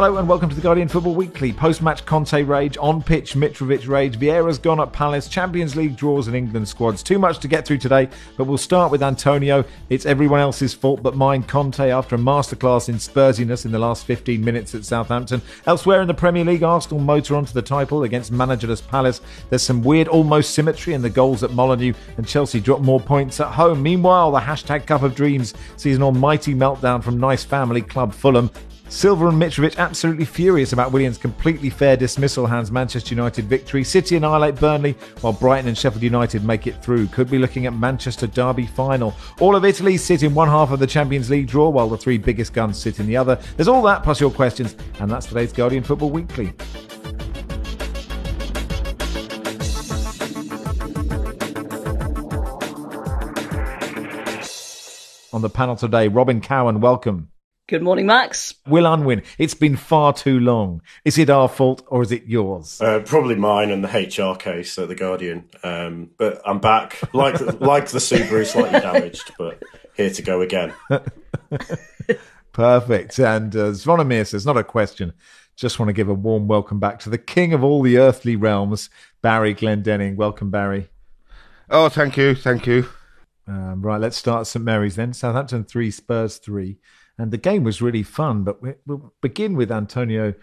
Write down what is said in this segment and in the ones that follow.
Hello and welcome to the Guardian Football Weekly. Post-match Conte rage, on-pitch Mitrovic rage, Vieira's gone at Palace, Champions League draws and England squads. Too much to get through today, but we'll start with Antonio. It's everyone else's fault but mine. Conte after a masterclass in Spursiness in the last 15 minutes at Southampton. Elsewhere in the Premier League, Arsenal motor onto the title against managerless Palace. There's some weird almost symmetry in the goals at Molineux and Chelsea drop more points at home. Meanwhile, the hashtag Cup of Dreams sees an almighty meltdown from nice family club Fulham. Silva and Mitrovic absolutely furious about Williams' completely fair dismissal hands Manchester United victory. City annihilate Burnley while Brighton and Sheffield United make it through. Could be looking at Manchester Derby final. All of Italy sit in one half of the Champions League draw while the three biggest guns sit in the other. There's all that plus your questions, and that's today's Guardian Football Weekly. On the panel today, Robyn Cowen, welcome. Good morning, Max. Will Unwin, it's been far too long. Is it our fault or is it yours? Uh, probably mine and the HR case at the Guardian. Um, but I'm back, like like the Subaru, slightly damaged, but here to go again. Perfect. And uh, Zvonimir says, not a question. Just want to give a warm welcome back to the king of all the earthly realms, Barry Glendenning. Welcome, Barry. Oh, thank you, thank you. Um, right, let's start at St Mary's then. Southampton 3, Spurs 3. And the game was really fun, but we, we'll begin with Antonio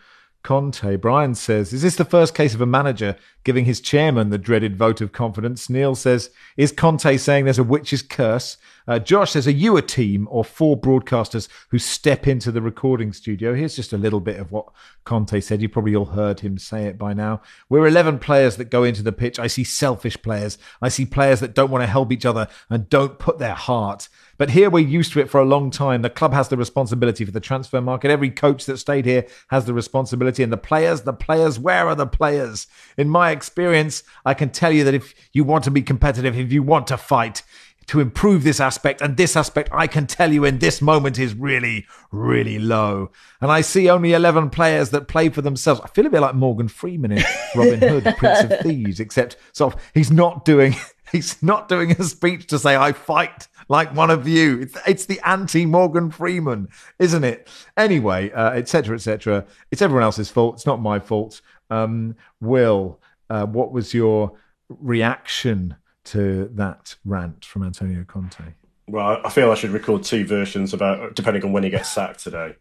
Conte. Brian says, Is this the first case of a manager giving his chairman the dreaded vote of confidence? Neil says, Is Conte saying there's a witch's curse? Uh, Josh says, Are you a team or four broadcasters who step into the recording studio? Here's just a little bit of what Conte said. You probably all heard him say it by now. We're 11 players that go into the pitch. I see selfish players. I see players that don't want to help each other and don't put their heart. But here we're used to it for a long time. The club has the responsibility for the transfer market. Every coach that stayed here has the responsibility. And the players, the players, where are the players? In my experience, I can tell you that if you want to be competitive, if you want to fight, to improve this aspect and this aspect I can tell you in this moment is really really low. And I see only 11 players that play for themselves. I feel a bit like Morgan Freeman in Robin Hood Prince of Thieves except sort of he's not doing he's not doing a speech to say I fight like one of you. It's, it's the anti Morgan Freeman isn't it? Anyway etc uh, etc et it's everyone else's fault. It's not my fault. Um, Will uh, what was your reaction to that rant from Antonio Conte? Well, I feel I should record two versions about depending on when he gets sacked today.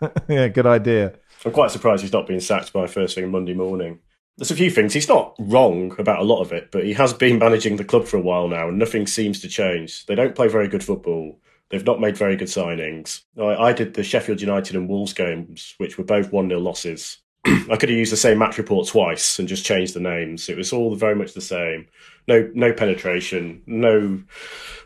yeah, good idea. I'm quite surprised he's not being sacked by first thing Monday morning. There's a few things. He's not wrong about a lot of it, but he has been managing the club for a while now, and nothing seems to change. They don't play very good football. They've not made very good signings. I, I did the Sheffield United and Wolves games, which were both 1 0 losses. I could have used the same match report twice and just changed the names. It was all very much the same. No, no penetration, no,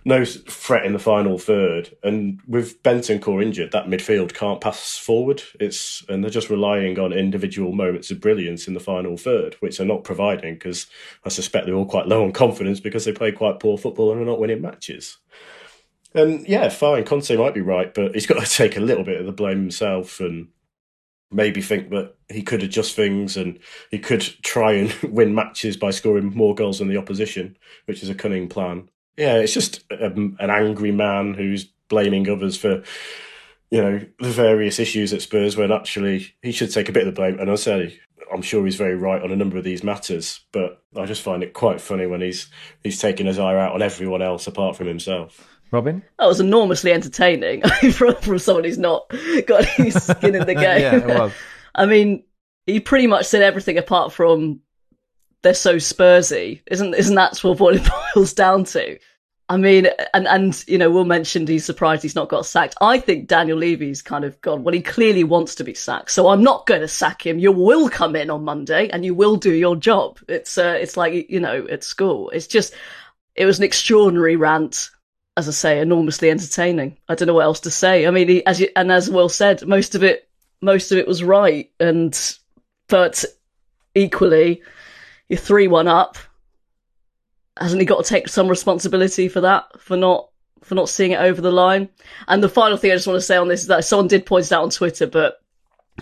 no threat in the final third. And with Bentancur injured, that midfield can't pass forward. It's and they're just relying on individual moments of brilliance in the final third, which they're not providing because I suspect they're all quite low on confidence because they play quite poor football and are not winning matches. And yeah, fine, Conte might be right, but he's got to take a little bit of the blame himself and maybe think that he could adjust things and he could try and win matches by scoring more goals than the opposition, which is a cunning plan. Yeah, it's just um, an angry man who's blaming others for, you know, the various issues at Spurs when actually he should take a bit of the blame. And I say, I'm sure he's very right on a number of these matters, but I just find it quite funny when he's he's taking his eye out on everyone else apart from himself. Robyn? That was enormously entertaining from, from someone who's not got any skin in the game. yeah, it was. I mean, he pretty much said everything apart from they're so Spursy. Isn't isn't that what it boils down to? I mean, and and you know, Will mentioned he's surprised he's not got sacked. I think Daniel Levy's kind of gone. Well, he clearly wants to be sacked, so I'm not going to sack him. You will come in on Monday and you will do your job. It's uh, it's like you know, at school. It's just, it was an extraordinary rant as I say, enormously entertaining. I don't know what else to say. I mean, he, as you, and as Will said, most of it, most of it was right, and but equally, you're three one up. Hasn't he got to take some responsibility for that? For not for not seeing it over the line? And the final thing I just want to say on this is that someone did point it out on Twitter, but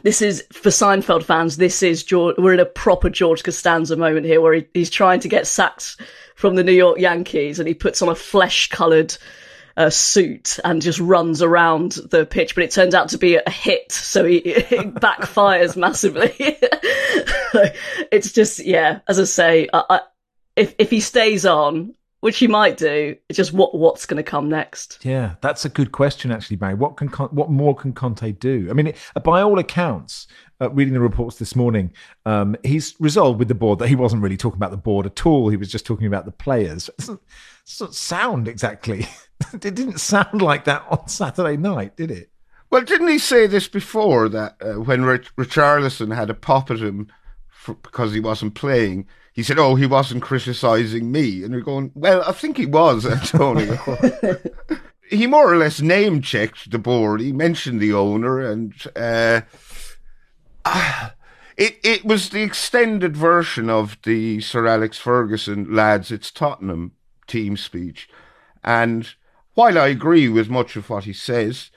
this is for Seinfeld fans. This is George. We're in a proper George Costanza moment here, where he, he's trying to get sacked from the New York Yankees, and he puts on a flesh-coloured uh, suit and just runs around the pitch. But it turns out to be a hit, so he it backfires massively. it's just yeah, as I say, I, I, if if he stays on, which he might do. It's just what what's going to come next. Yeah, that's a good question, actually, Barry. What can what more can Conte do? I mean, it, by all accounts, uh, reading the reports this morning, um, he's resolved with the board that he wasn't really talking about the board at all. He was just talking about the players. It doesn't, doesn't sound exactly. it didn't sound like that on Saturday night, did it? Well, didn't he say this before that uh, when Rich- Richarlison had a pop at him for, because he wasn't playing? He said, "Oh, he wasn't criticising me," and we're going, "Well, I think he was, Antonio." he more or less name checked the board. He mentioned the owner, and uh, uh, it it was the extended version of the Sir Alex Ferguson lads. It's Tottenham team speech, and while I agree with much of what he says.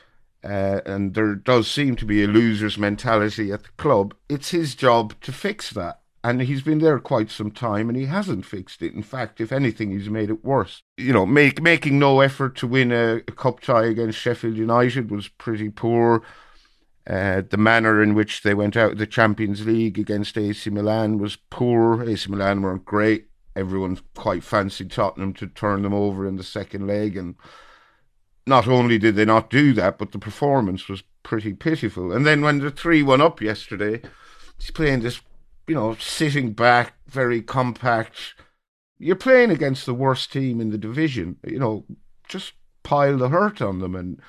Uh, and there does seem to be a loser's mentality at the club. It's his job to fix that and he's been there quite some time and he hasn't fixed it. In fact, if anything, he's made it worse. You know, make, making no effort to win a, a cup tie against Sheffield United was pretty poor. Uh, the manner in which they went out of the Champions League against AC Milan was poor. AC Milan weren't great. Everyone quite fancied Tottenham to turn them over in the second leg. And not only did they not do that, but the performance was pretty pitiful. And then when the 3 1 up yesterday, he's playing this you know, sitting back, very compact. You're playing against the worst team in the division. You know, just pile the hurt on them, and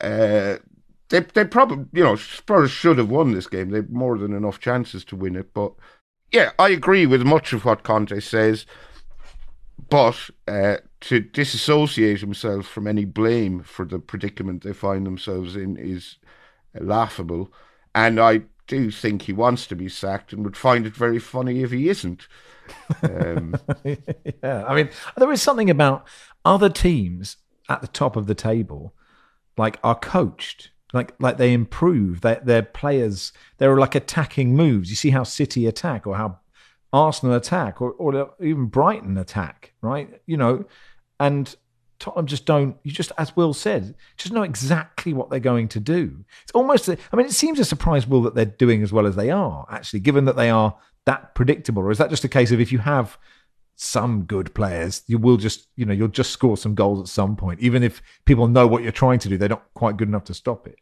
uh, they they probably you know Spurs should have won this game. They've more than enough chances to win it. But yeah, I agree with much of what Conte says. But uh, to disassociate himself from any blame for the predicament they find themselves in is laughable. And I do think he wants to be sacked and would find it very funny if he isn't. Um, yeah, I mean, there is something about other teams at the top of the table, like are coached, like like they improve. Their their players, they're like attacking moves. You see how City attack or how Arsenal attack or or even Brighton attack, right? You know, and Tottenham just don't. You just, as Will said, just know exactly what they're going to do. It's almost. I mean, it seems a surprise, Will, that they're doing as well as they are. Actually, given that they are that predictable, or is that just a case of if you have some good players, you will just, you know, you'll just score some goals at some point, even if people know what you're trying to do. They're not quite good enough to stop it.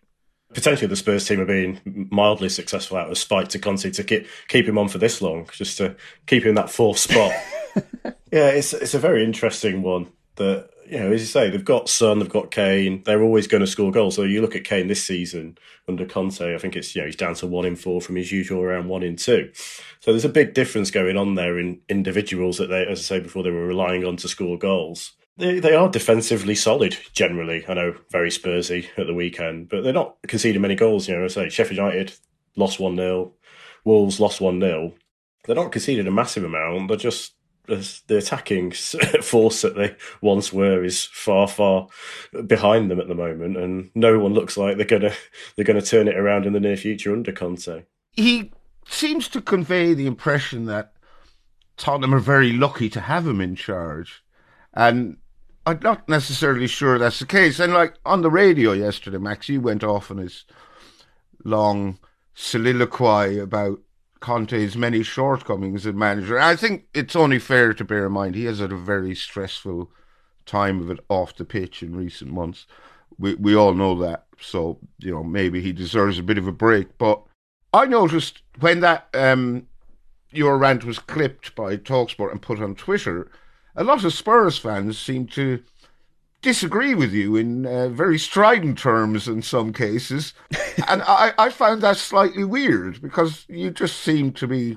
Potentially, the Spurs team are being mildly successful out of spite to Conte to keep keep him on for this long, just to keep him in that fourth spot. yeah, it's it's a very interesting one that you know, as you say, they've got Son, they've got Kane. They're always going to score goals. So you look at Kane this season under Conte. I think it's you know he's down to one in four from his usual around one in two. So there's a big difference going on there in individuals that they, as I say before, they were relying on to score goals. They they are defensively solid generally. I know very Spursy at the weekend, but they're not conceding many goals. You know, I say Sheffield United lost one 0 Wolves lost one 0 They're not conceding a massive amount. They're just the attacking force that they once were is far, far behind them at the moment, and no one looks like they're gonna they're gonna turn it around in the near future under Conte. He seems to convey the impression that Tottenham are very lucky to have him in charge, and I'm not necessarily sure that's the case. And like on the radio yesterday, Max, you went off on his long soliloquy about Conte's many shortcomings as manager. I think it's only fair to bear in mind he has had a very stressful time of it off the pitch in recent months. We we all know that, so you know maybe he deserves a bit of a break. But I noticed when that um, your rant was clipped by Talksport and put on Twitter, a lot of Spurs fans seem to disagree with you in uh, very strident terms in some cases. and I, I found that slightly weird because you just seem to be,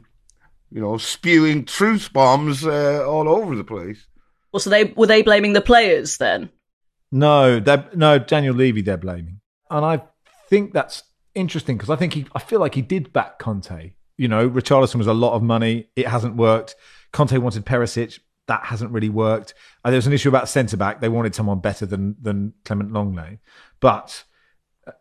you know, spewing truth bombs uh, all over the place. Well, so they were they blaming the players then? No, no, Daniel Levy they're blaming, and I think that's interesting because I think he, I feel like he did back Conte. You know, Richarlison was a lot of money; it hasn't worked. Conte wanted Perisic that hasn't really worked. Uh, there was an issue about centre back. They wanted someone better than than Clement Lenglet. but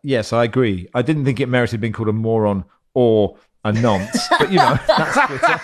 Yes, I agree. I didn't think it merited being called a moron or a nonce, but you know, that's Twitter.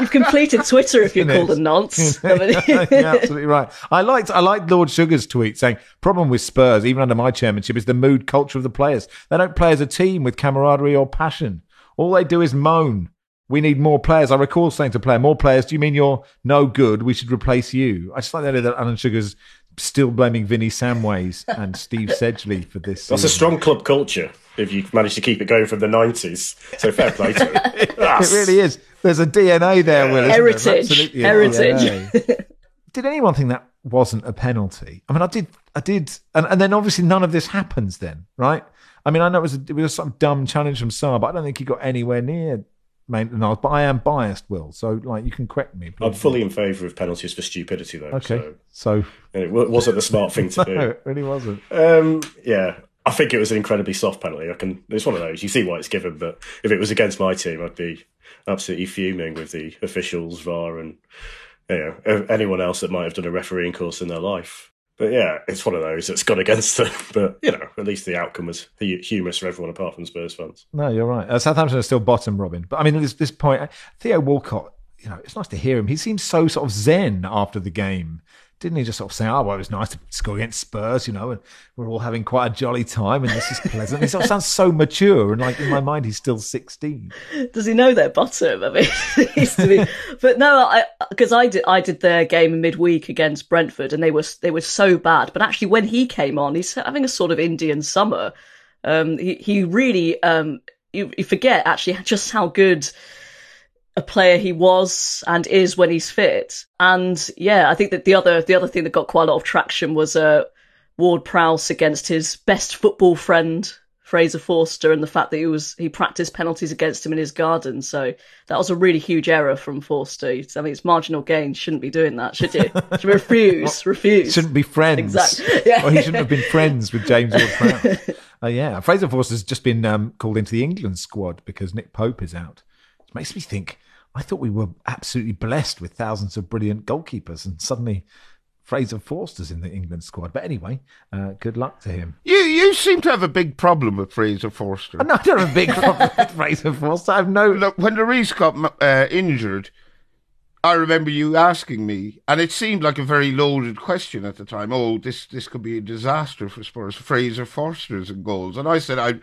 You've completed Twitter if you're called a nonce. Absolutely right. I liked I liked Lord Sugar's tweet saying problem with Spurs, even under my chairmanship, is the mood culture of the players. They don't play as a team with camaraderie or passion. All they do is moan. We need more players. I recall saying to a player, more players. Do you mean you're no good? We should replace you. I just like the idea that Alan Sugar's still blaming Vinny Samways and Steve Sedgley for this. That's a strong club culture if you manage to keep it going from the 90s. So fair play to him. It really is. There's a DNA there, Will. isn't there? Heritage. Heritage. Did anyone think that wasn't a penalty? I mean, I did. I did. And, and then obviously none of this happens then, right? I mean, I know it was, a, it was some dumb challenge from Sarr, but I don't think he got anywhere near Niles. But I am biased, Will. So, like, you can correct me. I'm fully in favour of penalties for stupidity, though. Okay. So So, it wasn't the smart thing to no, do. it really wasn't. Um, yeah, I think it was an incredibly soft penalty. I can. It's one of those. You see why it's given, but if it was against my team, I'd be absolutely fuming with the officials, VAR, and you know anyone else that might have done a refereeing course in their life. But yeah, it's one of those that's gone against them. But you know, at least the outcome was hu- humorous for everyone apart from Spurs fans. No, you're right. Uh, Southampton are still bottom, Robyn. But I mean, at this, this point, uh, Theo Walcott, you know, it's nice to hear him. He seems so sort of zen after the game. Didn't he just sort of say, oh, well, it was nice to score against Spurs, you know, and we're all having quite a jolly time and this is pleasant. he sort of sounds so mature. And like in my mind, he's still 16. Does he know their bottom? I mean, it used to be, but no, I because I did I did their game midweek against Brentford, and they were they were so bad. But actually, when he came on, he's having a sort of Indian summer. Um, he he really um you, you forget actually just how good a player he was and is when he's fit. And yeah, I think that the other the other thing that got quite a lot of traction was uh, Ward Prowse against his best football friend Fraser Forster, and the fact that he was he practiced penalties against him in his garden. So that was a really huge error from Forster. I mean, it's marginal gain. Shouldn't be doing that, should you? Should refuse, refuse. Shouldn't be friends. Exactly. Yeah. Or he shouldn't have been friends with James Ward Prowse. Uh, yeah. Fraser Forster's just been um, called into the England squad because Nick Pope is out. It makes me think, I thought we were absolutely blessed with thousands of brilliant goalkeepers, and suddenly Fraser Forster's in the England squad. But anyway, uh, good luck to him. You you seem to have a big problem with Fraser Forster. No, I don't have a big problem with Fraser Forster. I have no. Look, when the Reese got uh, injured, I remember you asking me, and it seemed like a very loaded question at the time. Oh, this this could be a disaster for Spurs. Fraser Forster's in goals, and I said I.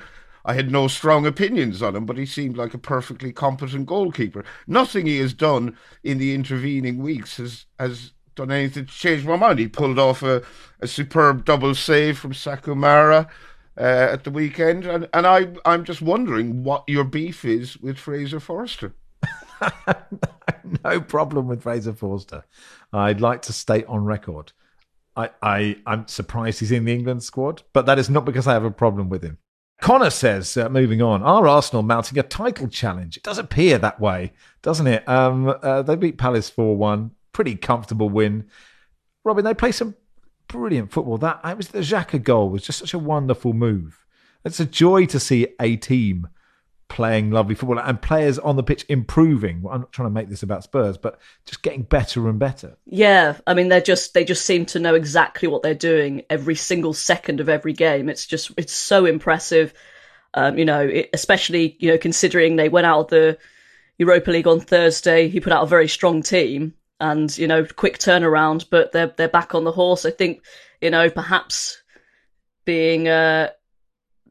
I had no strong opinions on him, but he seemed like a perfectly competent goalkeeper. Nothing he has done in the intervening weeks has has done anything to change my mind. He pulled off a, a superb double save from Sekou Mara uh, at the weekend, and, and I I'm just wondering what your beef is with Fraser Forster. no problem with Fraser Forster. I'd like to state on record. I, I, I'm surprised he's in the England squad, but that is not because I have a problem with him. Connor says, uh, moving on, are Arsenal mounting a title challenge? It does appear that way, doesn't it? Um, uh, they beat Palace 4 1. Pretty comfortable win. Robyn, they play some brilliant football. That it was the Xhaka goal was just such a wonderful move. It's a joy to see a team playing lovely football and players on the pitch improving. I'm not trying to make this about Spurs, but just getting better and better. Yeah, I mean they're just they just seem to know exactly what they're doing every single second of every game. It's just it's so impressive. Um, you know, it, especially you know considering they went out of the Europa League on Thursday. He put out a very strong team and you know quick turnaround, but they're they're back on the horse. I think you know perhaps being uh,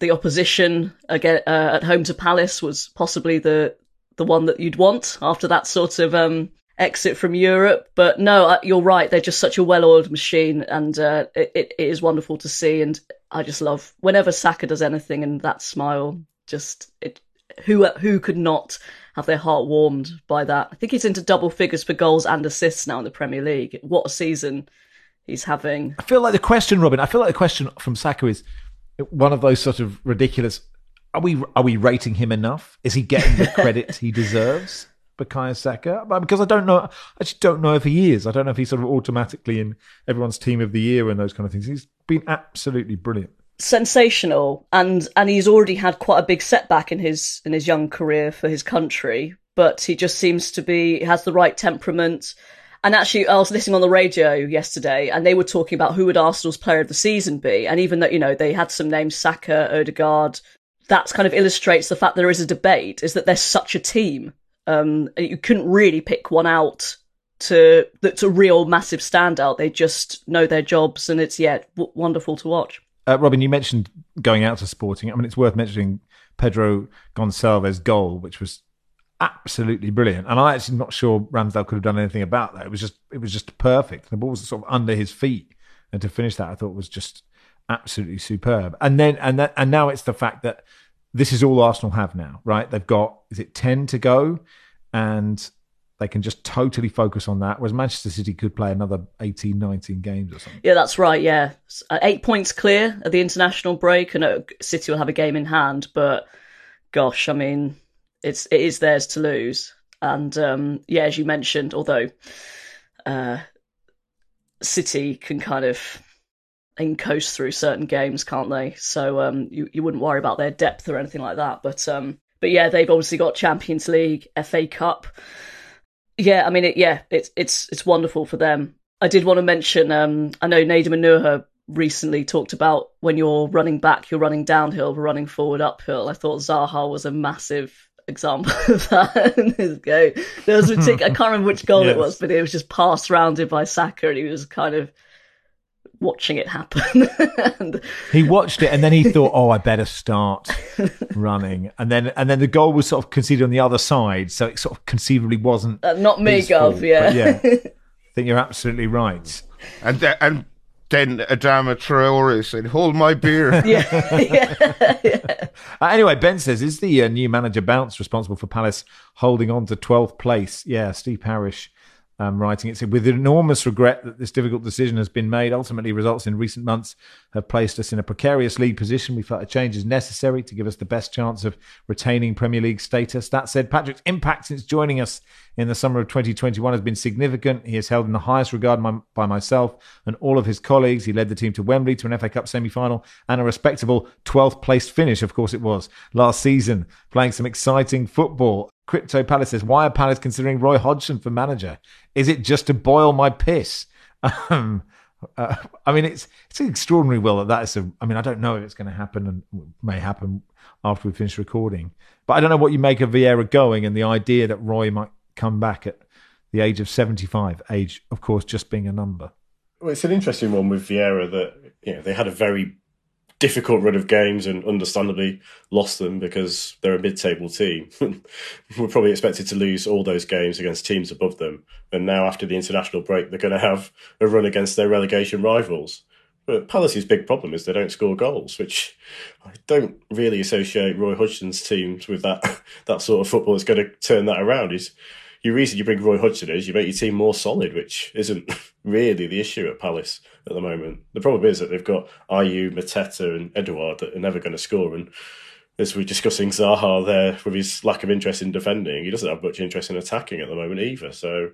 the opposition again uh, at home to Palace was possibly the the one that you'd want after that sort of um, exit from Europe. But no, you're right. They're just such a well-oiled machine, and uh, it, it is wonderful to see. And I just love whenever Saka does anything, and that smile just it. Who who could not have their heart warmed by that? I think he's into double figures for goals and assists now in the Premier League. What a season he's having! I feel like the question, Robyn. I feel like the question from Saka is one of those sort of ridiculous. Are we are we rating him enough? Is he getting the credit he deserves? Bukayo Saka, uh, because I don't know. I just don't know if he is. I don't know if he's sort of automatically in everyone's team of the year and those kind of things. He's been absolutely brilliant sensational and and he's already had quite a big setback in his in his young career for his country but he just seems to be has the right temperament And actually, I was listening on the radio yesterday, and they were talking about who would Arsenal's player of the season be. And even though you know they had some names, Saka, Odegaard, that kind of illustrates the fact there is a debate. Is that they're such a team. Um, you couldn't really pick one out to that's a real massive standout. They just know their jobs, and it's yeah, w- wonderful to watch. Uh, Robyn, you mentioned going out to Sporting. I mean, it's worth mentioning Pedro Gonçalves' goal, which was absolutely brilliant. And I'm actually not sure Ramsdale could have done anything about that. It was just it was just perfect. The ball was sort of under his feet, and to finish that, I thought was just absolutely superb. And then and that, and now it's the fact that this is all Arsenal have now, right? They've got is it ten to go, and they can just totally focus on that. Whereas Manchester City could play another 18, 19 games or something. Yeah, that's right. Yeah, uh, eight points clear at the international break, and uh, City will have a game in hand. But gosh, I mean, it's it is theirs to lose. And um, yeah, as you mentioned, although uh, City can kind of and coast through certain games, can't they? So um, you you wouldn't worry about their depth or anything like that. But um, but yeah, they've obviously got Champions League, FA Cup. Yeah, I mean, it, yeah, it's it's it's wonderful for them. I did want to mention. Um, I know Nedum Onuoha recently talked about when you're running back, you're running downhill, running forward uphill. I thought Zaha was a massive example of that in his game. There was a ridiculous. I can't remember which goal yes. it was, but it was just passed rounded by Saka, and he was kind of watching it happen. and... He watched it and then he thought, "Oh, I better start running." And then and then the goal was sort of conceded on the other side, so it sort of conceivably wasn't uh, not me, Gov. Yeah, yeah. I think you're absolutely right. And th- and then Adama Traore said, "Hold my beer." yeah, yeah, yeah. Uh, anyway, Ben says, "Is the uh, new manager Bounce responsible for Palace holding on to 12th place?" Yeah, Steve Parish um, writing. It said, with enormous regret that this difficult decision has been made, ultimately results in recent months have placed us in a precarious league position. We felt a change is necessary to give us the best chance of retaining Premier League status. That said, Patrick's impact since joining us in the summer of 2021 has been significant. He is held in the highest regard by myself and all of his colleagues. He led the team to Wembley to an FA Cup semi final and a respectable 12th place finish, of course it was, last season, playing some exciting football. Crypto Palace says, why are Palace considering Roy Hodgson for manager? Is it just to boil my piss? Um, uh, I mean, it's it's extraordinary, Will, that that is a. I mean, I don't know if it's going to happen and may happen after we finish recording, but I don't know what you make of Vieira going and the idea that Roy might come back at the age of seventy-five. Age, of course, just being a number. Well, it's an interesting one with Vieira that you know they had a very difficult run of games and understandably lost them because they're a mid-table team. We're probably expected to lose all those games against teams above them, and now after the international break, they're going to have a run against their relegation rivals. But Palace's big problem is they don't score goals, which I don't really associate Roy Hodgson's teams with that that sort of football that's going to turn that around. Is your reason you bring Roy Hodgson is you make your team more solid, which isn't really the issue at Palace at the moment. The problem is that they've got Ayew, Mateta, and Edouard that are never going to score. And as we're discussing Zaha there with his lack of interest in defending, he doesn't have much interest in attacking at the moment either. So,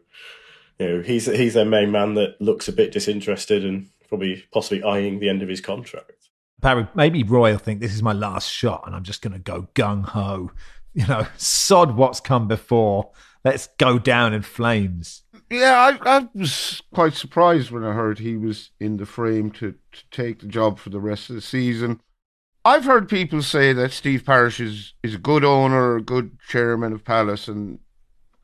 you know, he's he's their main man that looks a bit disinterested and probably possibly eyeing the end of his contract. Barry, maybe Roy will think this is my last shot and I'm just going to go gung ho. You know, sod what's come before let's go down in flames. Yeah, I, I was quite surprised when I heard he was in the frame to, to take the job for the rest of the season. I've heard people say that Steve Parish is, is a good owner, a good chairman of Palace, and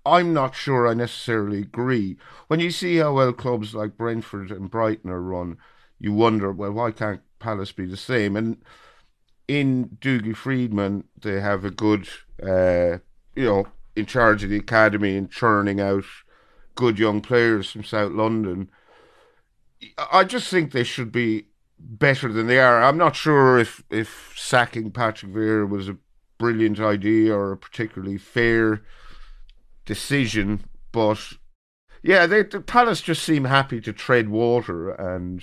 I'm not sure I necessarily agree. When you see how well clubs like Brentford and Brighton are run, you wonder, well, why can't Palace be the same? And in Dougie Freedman, they have a good, uh, you know, in charge of the academy and churning out good young players from South London. I just think they should be better than they are. I'm not sure if, if sacking Patrick Vieira was a brilliant idea or a particularly fair decision, but yeah, they, the Palace just seem happy to tread water, and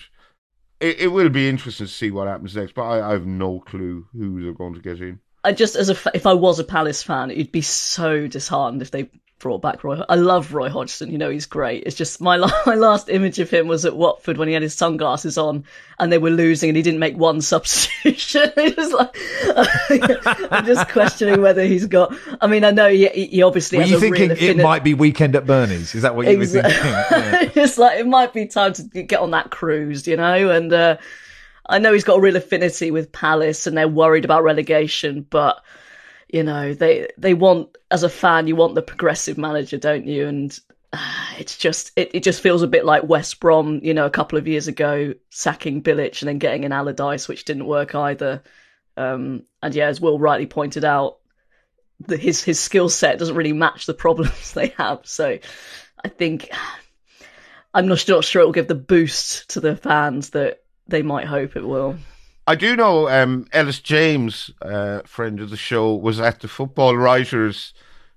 it, it will be interesting to see what happens next. But I, I have no clue who they're going to get in. I just as a if I was a Palace fan, it'd be so disheartened if they brought back Roy. I love Roy Hodgson. You know he's great. It's just my my last image of him was at Watford when he had his sunglasses on and they were losing and he didn't make one substitution. it was like I'm just questioning whether he's got. I mean, I know he, he obviously. Were has you thinking it might be weekend at Bernie's? Is that what you were thinking? Yeah. it's like it might be time to get on that cruise, you know. And uh, I know he's got a real affinity with Palace, and they're worried about relegation. But you know, they they want as a fan, you want the progressive manager, don't you? And uh, it's just it, it just feels a bit like West Brom, you know, a couple of years ago sacking Bilic and then getting an Allardyce, which didn't work either. Um, and yeah, as Will rightly pointed out, the, his his skill set doesn't really match the problems they have. So I think I'm not, not sure it will give the boost to the fans that they might hope it will. I do know um, Ellis James, uh, friend of the show, was at the Football Writers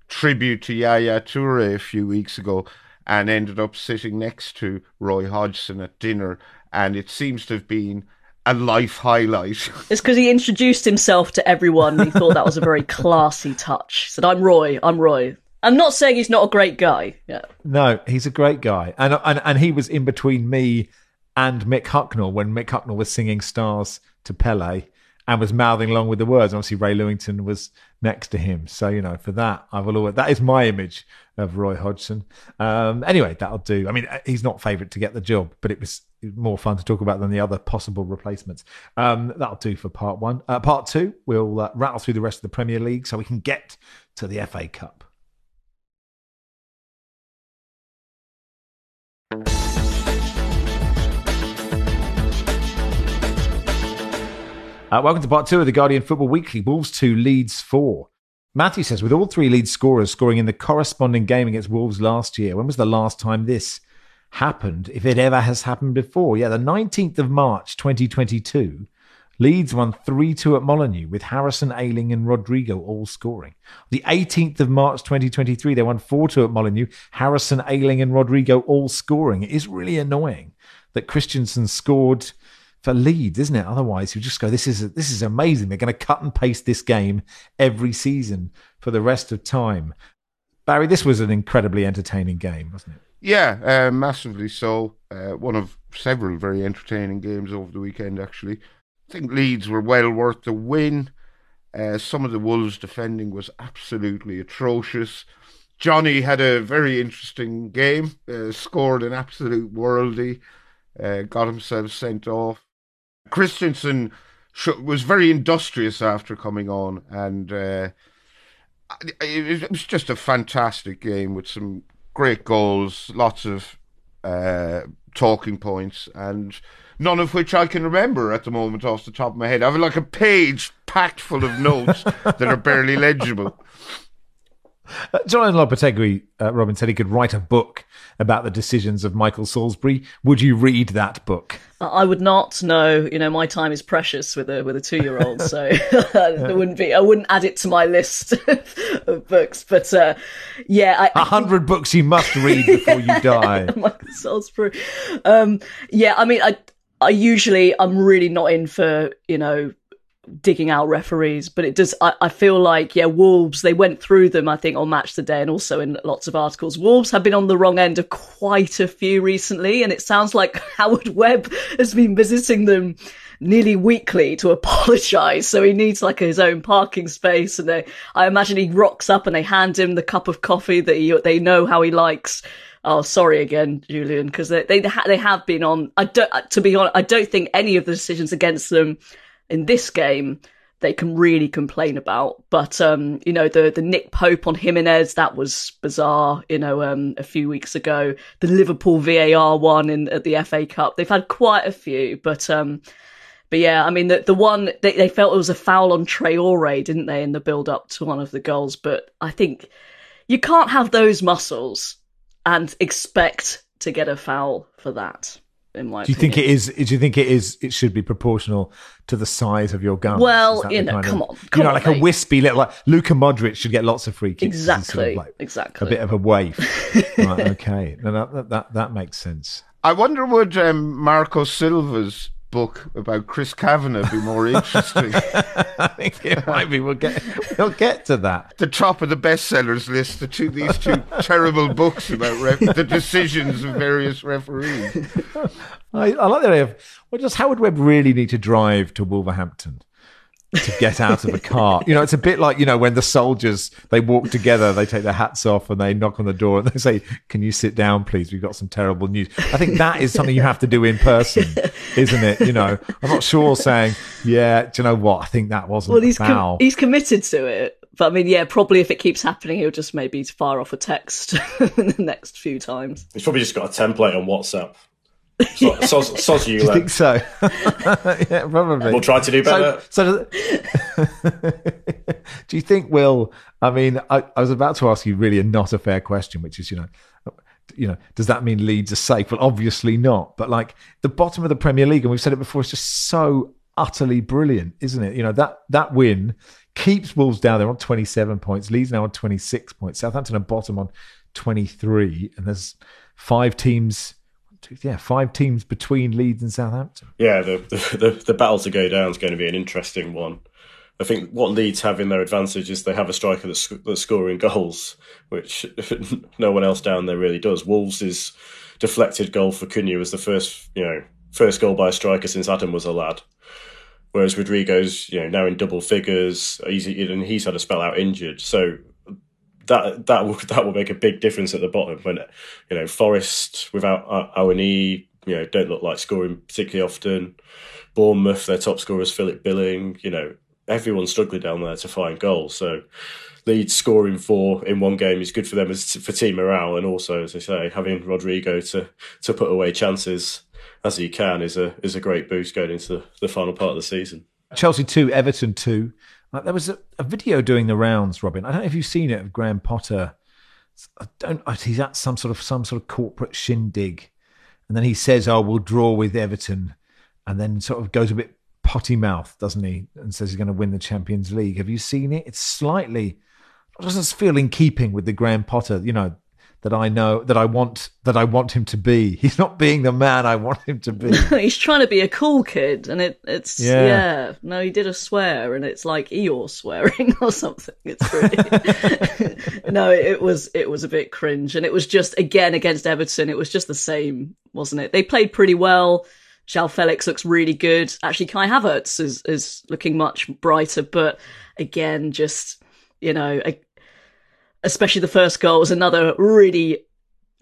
tribute to Yaya Toure a few weeks ago and ended up sitting next to Roy Hodgson at dinner. And it seems to have been a life highlight. It's because he introduced himself to everyone. He thought that was a very classy touch. He said, "I'm Roy. I'm Roy." I'm not saying he's not a great guy. Yeah, No, he's a great guy, and and and he was in between me and Mick Hucknall when Mick Hucknall was singing "Stars" to Pele and was mouthing along with the words. Obviously, Ray Lewington was next to him, so you know for that I will always that is my image of Roy Hodgson. Um, anyway, that'll do. I mean, he's not favourite to get the job, but it was more fun to talk about than the other possible replacements. Um, that'll do for part one. Uh, part two, we'll uh, rattle through the rest of the Premier League so we can get to the FA Cup. Uh, welcome to part two of the Guardian Football Weekly. Wolves 2, Leeds 4. Matthew says, with all three lead scorers scoring in the corresponding game against Wolves last year, when was the last time this happened, if it ever has happened before? Yeah, the 19th of March 2022, Leeds won 3 2 at Molineux with Harrison, Ayling, and Rodrigo all scoring. The 18th of March 2023, they won 4 2 at Molineux, Harrison, Ayling, and Rodrigo all scoring. It is really annoying that Christensen scored for Leeds, isn't it? Otherwise, you just go, "This is this is amazing." They're going to cut and paste this game every season for the rest of time. Barry, this was an incredibly entertaining game, wasn't it? Yeah, uh, massively so. Uh, one of several very entertaining games over the weekend, actually. I think Leeds were well worth the win. Uh, some of the Wolves' defending was absolutely atrocious. Jonny had a very interesting game, uh, scored an absolute worldie, uh, got himself sent off. Christensen sh- was very industrious after coming on, and uh, it was just a fantastic game with some great goals, lots of uh, talking points, and none of which I can remember at the moment off the top of my head. I have like a page packed full of notes that are barely legible. Uh, Julen Lopetegui, uh, Robin said he could write a book about the decisions of Michael Salisbury. Would you read that book? I would not. No, you know, my time is precious with a with a two year old, so there wouldn't be. I wouldn't add it to my list of books. But uh, yeah, A hundred books you must read before you die. Michael Salisbury. Um, yeah, I mean, I I usually I'm really not in for you know digging out referees, but it does. I, I feel like yeah, Wolves. They went through them. I think on Match Today and also in lots of articles. Wolves have been on the wrong end of quite a few recently, and it sounds like Howard Webb has been visiting them nearly weekly to apologise. So he needs like his own parking space, and they, I imagine he rocks up and they hand him the cup of coffee that he, they know how he likes. Oh, sorry again, Julian, because they they they have been on. I don't to be honest. I don't think any of the decisions against them in this game they can really complain about. But um, you know, the the Nick Pope on Jimenez that was bizarre. You know, um, a few weeks ago, the Liverpool VAR one in at the FA Cup. They've had quite a few, but um, but yeah, I mean, the the one they they felt it was a foul on Traore, didn't they, in the build up to one of the goals? But I think you can't have those muscles and expect to get a foul for that. In my Do you think it is? Do you think it is? It should be proportional to the size of your gun. Well, you know, come on, come you know, on, like mate. a wispy little. Like Luka Modric should get lots of free kicks. He's sort of exactly, like exactly. a bit of a waif. right, okay, no, that, that that that makes sense. I wonder would um, Marco Silva's book about Chris Kavanagh be more interesting. I think it might be. We'll get we'll get to that. the top of the bestsellers list, the two these two terrible books about ref- the decisions of various referees. I, I like the idea of well, does Howard Webb really need to drive to Wolverhampton to get out of a car? You know, it's a bit like you know when the soldiers they walk together, they take their hats off and they knock on the door and they say, "Can you sit down, please? We've got some terrible news." I think that is something you have to do in person, isn't it? You know, I'm not sure saying, "Yeah, do you know what? I think that wasn't Well, he's com- he's committed to it. But I mean, yeah, probably if it keeps happening, he'll just maybe fire off a text the next few times. He's probably just got a template on WhatsApp. So, soz, soz you, do you uh, think so? yeah, probably. We'll try to do better. So, so do you think, we'll? I mean, I, I was about to ask you really a not a fair question, which is, you know, you know, does that mean Leeds are safe? Well, obviously not. But like the bottom of the Premier League, and we've said it before, it's just so utterly brilliant, isn't it? You know that that win keeps Wolves down. They're on twenty seven points. Leeds now on twenty six points. Southampton are bottom on twenty three, and there's five teams. Yeah, five teams between Leeds and Southampton. Yeah, the, the, the, battle to go down is going to be an interesting one. I think what Leeds have in their advantage is they have a striker that's, that's scoring goals, which no one else down there really does. Wolves' deflected goal for Cunha was the first, you know, first goal by a striker since Adam was a lad. Whereas Rodrigo's, you know, now in double figures, he's, and he's had a spell out injured. So that that will that will make a big difference at the bottom when you know Forest without Awoniyi, you know, don't look like scoring particularly often. Bournemouth, their top scorer is Philip Billing. You know, everyone's struggling down there to find goals. So Leeds scoring four in one game is good for them as for team morale, and also, as I say, having Rodrigo to to put away chances as he can is a is a great boost going into the, the final part of the season. Chelsea two, Everton two. Like, there was a, a, video doing the rounds, Robyn. I don't know if you've seen it of Graham Potter. I don't. He's at some sort of some sort of corporate shindig, and then he says, "Oh, we'll draw with Everton," and then sort of goes a bit potty mouth, doesn't he? And says he's going to win the Champions League. Have you seen it? It's slightly it doesn't feel in keeping with the Graham Potter, you know, that I know that I want that I want him to be. He's not being the man I want him to be. He's trying to be a cool kid, and it it's Yeah. yeah. No, he did a swear, and it's like Eeyore swearing or something. It's really no. It was it was a bit cringe, and it was just again against Everton. It was just the same, wasn't it? They played pretty well. João Felix looks really good. Actually, Kai Havertz is is looking much brighter, but again, just you know, a, especially the first goal was another really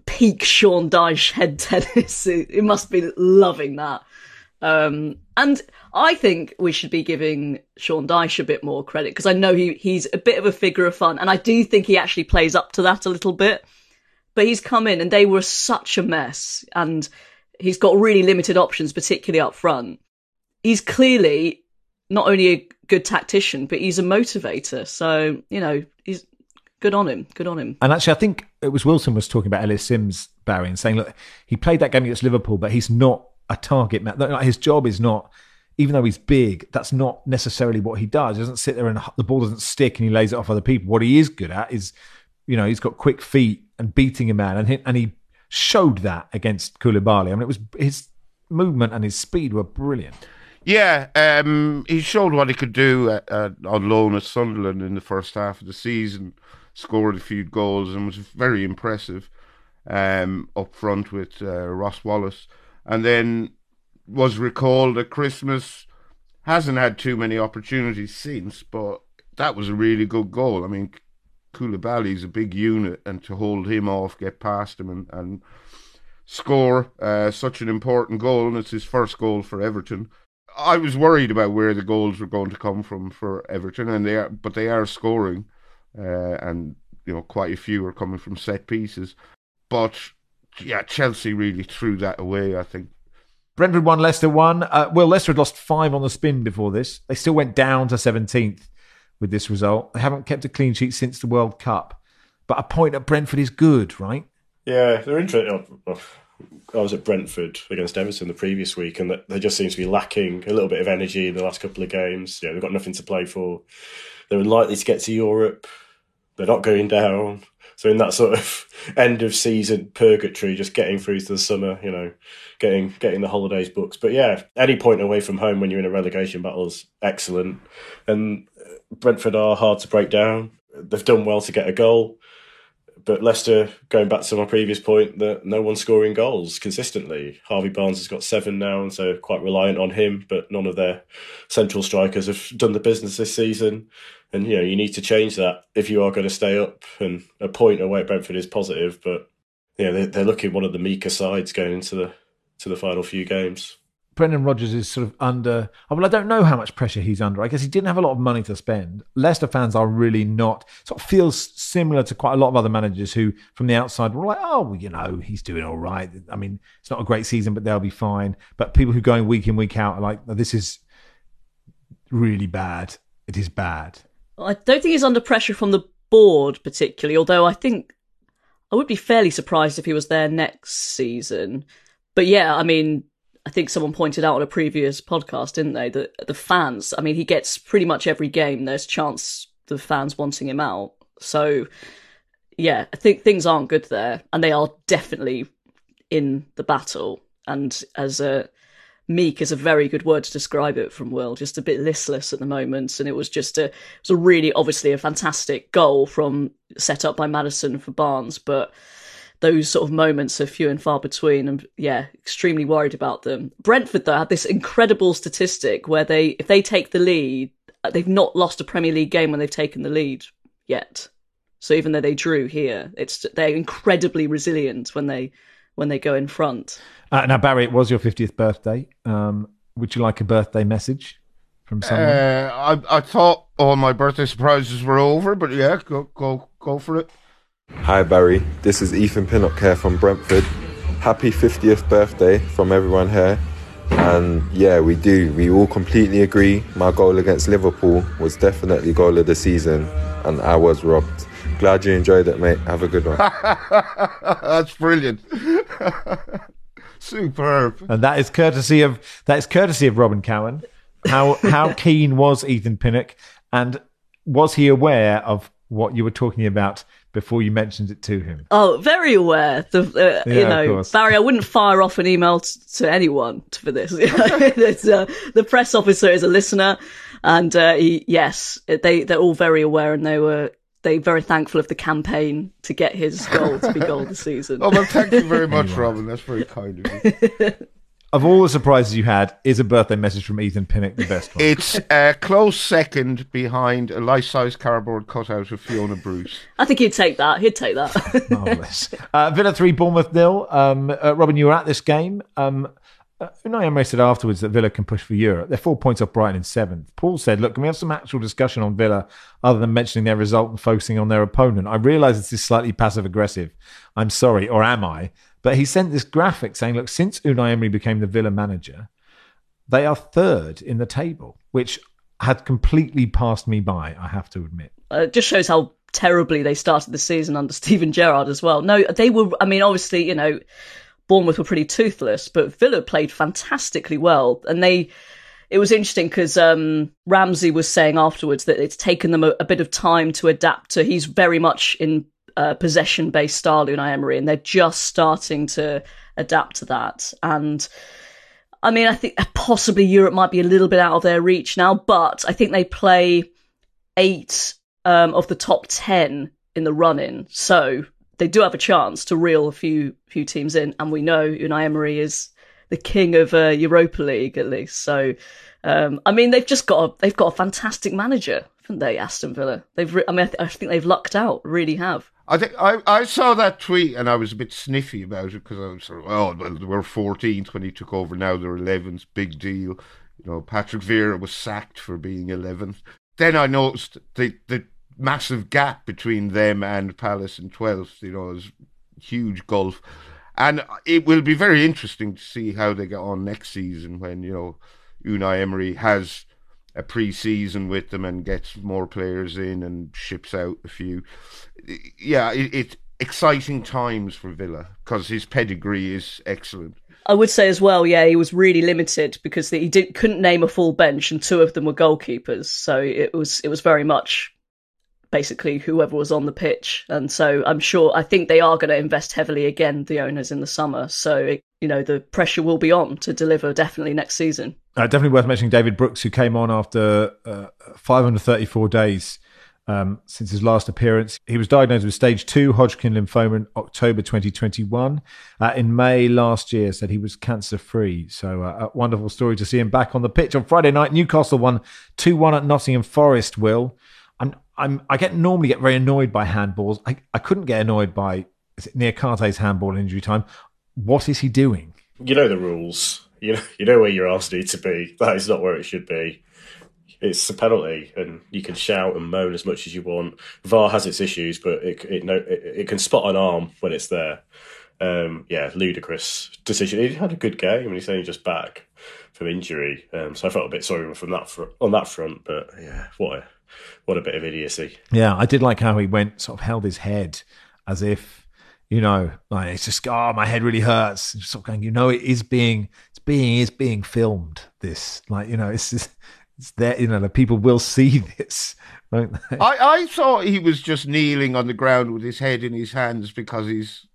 peak Sean Dyche head tennis. It must be loving that. Um, and I think we should be giving Sean Dyche a bit more credit because I know he, he's a bit of a figure of fun and I do think he actually plays up to that a little bit. But he's come in and they were such a mess and he's got really limited options, particularly up front. He's clearly not only a good tactician, but he's a motivator. So, you know, he's good on him. Good on him. And actually, I think it was Wilson was talking about Ellis Simms, Barry, and saying, look, he played that game against Liverpool, but he's not a target man. Like, His job is not, even though he's big, that's not necessarily what he does. He doesn't sit there and the ball doesn't stick and he lays it off other people. What he is good at is, you know, he's got quick feet and beating a man, and he, and he showed that against Koulibaly. I mean, it was his movement and his speed were brilliant. Yeah, um, he showed what he could do at, at, on loan at Sunderland in the first half of the season. Scored a few goals and was very impressive um, up front with uh, Ross Wallace. And then was recalled at Christmas. Hasn't had too many opportunities since, but that was a really good goal. I mean, Koulibaly's a big unit, and to hold him off, get past him, and, and score uh, such an important goal, and it's his first goal for Everton. I was worried about where the goals were going to come from for Everton, and they are, but they are scoring, uh, and you know quite a few are coming from set pieces. But yeah, Chelsea really threw that away. I think. Brentford won, Leicester won. Uh, well, Leicester had lost five on the spin before this. They still went down to 17th with this result. They haven't kept a clean sheet since the World Cup. But a point at Brentford is good, right? Yeah, they're interesting. I was at Brentford against Everton the previous week, and they just seem to be lacking a little bit of energy in the last couple of games. Yeah, they've got nothing to play for. They're unlikely to get to Europe. They're not going down. So in that sort of end of season purgatory, just getting through to the summer, you know, getting getting the holidays booked. But yeah, any point away from home when you're in a relegation battle is excellent. And uh, Brentford are hard to break down. They've done well to get a goal. But Leicester, going back to my previous point, that no one's scoring goals consistently. Harvey Barnes has got seven now, and so quite reliant on him. But none of their central strikers have done the business this season. And you know, you need to change that if you are going to stay up. And a point away at Brentford is positive, but yeah, they're, they're looking one of the meeker sides going into the to the final few games. Brendan Rodgers is sort of under. oh, Well, I don't know how much pressure he's under. I guess he didn't have a lot of money to spend. Leicester fans are really not. Sort of feels similar to quite a lot of other managers who, from the outside, were like, "Oh, well, you know, he's doing all right." I mean, it's not a great season, but they'll be fine. But people who go in week in week out are like, "This is really bad. It is bad." I don't think he's under pressure from the board particularly, although I think I would be fairly surprised if he was there next season. But yeah, I mean, I think someone pointed out on a previous podcast, didn't they, that the fans, I mean, he gets pretty much every game, there's chance the fans wanting him out. So yeah, I think things aren't good there, and they are definitely in the battle. And as a meek is a very good word to describe it from Will. Just a bit listless at the moment, and it was just a it was a really obviously a fantastic goal from set up by Maddison for Barnes, but those sort of moments are few and far between and yeah extremely worried about them brentford though had this incredible statistic where they if they take the lead they've not lost a premier league game when they've taken the lead yet so even though they drew here it's they're incredibly resilient when they when they go in front Uh, now, Barry, it was your 50th birthday. Um, would you like a birthday message from someone? Uh, I I thought all my birthday surprises were over, but yeah, go go go for it. Hi Barry, this is Ethan Pinnock here from Brentford. Happy 50th birthday from everyone here. And yeah, we do. We all completely agree. My goal against Liverpool was definitely goal of the season, and I was robbed. Glad you enjoyed it, mate. Have a good one. That's brilliant. Superb. and that is courtesy of that is courtesy of Robyn Cowen. How how keen was Ethan Pinnock, and was he aware of what you were talking about before you mentioned it to him? Oh, very aware. The uh, Yeah, you know course. Barry. I wouldn't fire off an email t- to anyone t- for this. It's, uh, the press officer is a listener, and uh, he, yes, they they're all very aware, and they were they very thankful of the campaign to get his goal to be goal of the season. Oh well, thank you very much, Robyn. That's very kind of you. Of all the surprises you had, is a birthday message from Ethan Pinnock the best one? It's a close second behind a life-size cardboard cutout of Fiona Bruce. I think he'd take that. He'd take that. Marvelous. Uh, Villa three, Bournemouth nil. Um, uh, Robyn, you were at this game. Um, uh, Unai Emery said afterwards that Villa can push for Europe. They're four points off Brighton in seventh. Paul said, "Look, can we have some actual discussion on Villa other than mentioning their result and focusing on their opponent? I realise this is slightly passive aggressive. I'm sorry, or am I? But he sent this graphic saying, look, since Unai Emery became the Villa manager, they are third in the table, which had completely passed me by. I have to admit. uh, it just shows how terribly they started the season under Steven Gerrard as well. No, they were. I mean, obviously, you know, Bournemouth were pretty toothless, but Villa played fantastically well, and they. It was interesting because um, Ramsey was saying afterwards that it's taken them a, a bit of time to adapt to. He's very much in uh, possession-based style, Unai Emery, and they're just starting to adapt to that. And I mean, I think possibly Europe might be a little bit out of their reach now, but I think they play eight um, of the top ten in the run-in, so they do have a chance to reel a few few teams in. And we know Unai Emery is the king of uh, Europa League at least. So, um, I mean, they've just got a, they've got a fantastic manager, haven't they, Aston Villa? They've, re- I mean, I, th- I think they've lucked out, really have. I think I, I saw that tweet and I was a bit sniffy about it because I was sort of, oh, well, they were 14th when he took over. Now they're 11th. Big deal. You know, Patrick Vieira was sacked for being 11th. Then I noticed the the massive gap between them and Palace and 12th. You know, is huge gulf. And it will be very interesting to see how they get on next season when, you know, Unai Emery has a pre-season with them and gets more players in and ships out a few. Yeah, it, it's exciting times for Villa because his pedigree is excellent. I would say as well, yeah, he was really limited because he didn't couldn't name a full bench, and two of them were goalkeepers. So it was it was very much basically whoever was on the pitch. And so I'm sure, I think they are going to invest heavily again, the owners in the summer. So, it, you know, the pressure will be on to deliver definitely next season. Uh, definitely worth mentioning David Brooks, who came on after uh, 534 days um, since his last appearance. He was diagnosed with stage two Hodgkin lymphoma in October 2021. Uh, in May last year, said he was cancer free. So, uh, a wonderful story to see him back on the pitch on Friday night. Newcastle won 2 1 at Nottingham Forest, Will. I'm, I'm, get normally get very annoyed by handballs. I, I couldn't get annoyed by Niakhaté's handball injury time. What is he doing? You know the rules. You know, you know where your arms need to be. That is not where it should be. It's a penalty, and you can shout and moan as much as you want. VAR has its issues, but it it, it, it can spot an arm when it's there. Um, yeah, ludicrous decision. He had a good game, and he's only just back from injury, um, so I felt a bit sorry from that fr- on that front. But yeah, what a what a bit of idiocy. Yeah, I did like how he went, sort of held his head as if you know, like it's just oh, my head really hurts. Just sort of going, you know, it is being it's being is being filmed. This, like, you know, it's just, it's there. You know, the people will see this. I I thought he was just kneeling on the ground with his head in his hands because he's.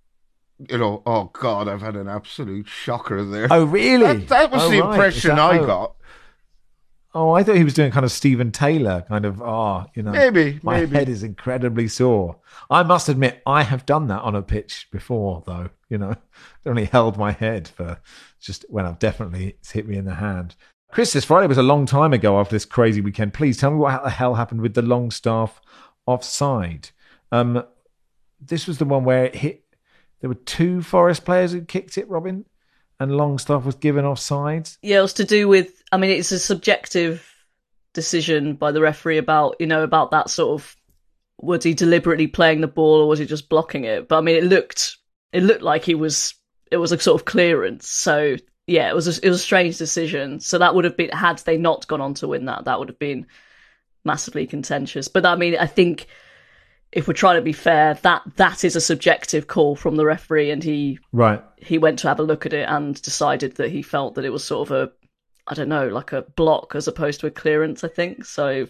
You know, oh God, I've had an absolute shocker there. Oh, really? That, that was oh, the right. impression that, I oh, got. Oh, I thought he was doing kind of Steven Taylor, kind of, oh, you know, Maybe, my maybe. head is incredibly sore. I must admit, I have done that on a pitch before, though. You know, only held my head for just when I've definitely hit me in the hand. Chris, this Friday was a long time ago after this crazy weekend. Please tell me what the hell happened with the Longstaff offside. Um, this was the one where it hit. There were two Forest players who kicked it, Robyn, and Longstaff was given offside. Yeah, it was to do with. I mean, it's a subjective decision by the referee about you know about that sort of was he deliberately playing the ball or was he just blocking it? But I mean, it looked it looked like he was. It was a sort of clearance. So yeah, it was a, it was a strange decision. So that would have been had they not gone on to win that, that would have been massively contentious. But I mean, I think if we're trying to be fair, that that is a subjective call from the referee, and he Right. he went to have a look at it and decided that he felt that it was sort of a I don't know, like a block as opposed to a clearance, I think. So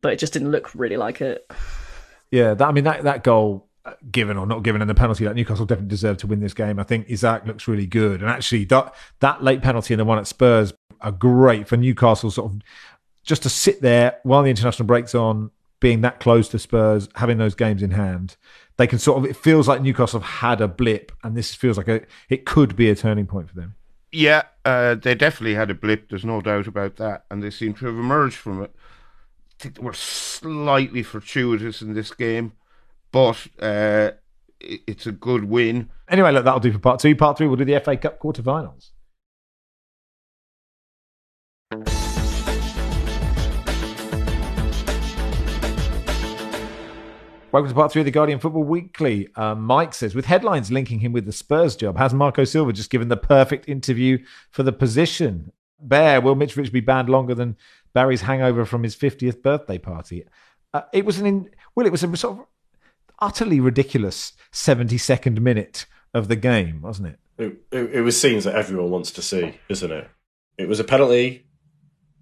but it just didn't look really like it. Yeah, that, I mean that that goal, uh, given or not given, and the penalty, that Newcastle definitely deserved to win this game. I think Isak looks really good, and actually that that late penalty and the one at Spurs are great for Newcastle. Sort of just to sit there while the international breaks on, being that close to Spurs, having those games in hand, they can sort of. It feels like Newcastle have had a blip, and this feels like a it could be a turning point for them. Yeah, uh, they definitely had a blip. There's no doubt about that, and they seem to have emerged from it. I think they were slightly fortuitous in this game, but uh, it- it's a good win. Anyway, look, that'll do for part two. Part three, we'll do the FA Cup quarterfinals. Welcome to part three of the Guardian Football Weekly. Um, Mike says, with headlines linking him with the Spurs job, has Marco Silva just given the perfect interview for the position? Bear, will Mitrovic be banned longer than Barry's hangover from his 50th birthday party? Uh, it was an, in, well, it was a sort of utterly ridiculous 72nd minute of the game, wasn't it? It, it, it was scenes that everyone wants to see, isn't it? It was a penalty.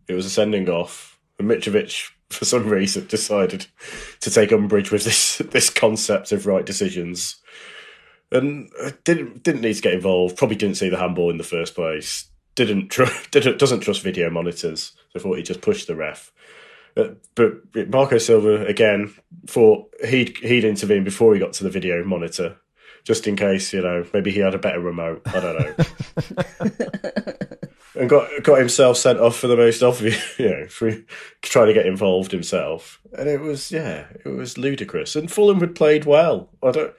It was a sending off. And Mitrovic, for some reason, decided to take umbrage with this this concept of right decisions, and uh, didn't didn't need to get involved. Probably didn't see the handball in the first place. Didn't tr- didn't doesn't trust video monitors. So thought he just pushed the ref. Uh, but Marco Silva again thought he'd he'd intervene before he got to the video monitor, just in case you know maybe he had a better remote. I don't know. And got got himself sent off for the most obvious, you know, for trying to get involved himself. And it was, yeah, it was ludicrous. And Fulham had played well. I don't,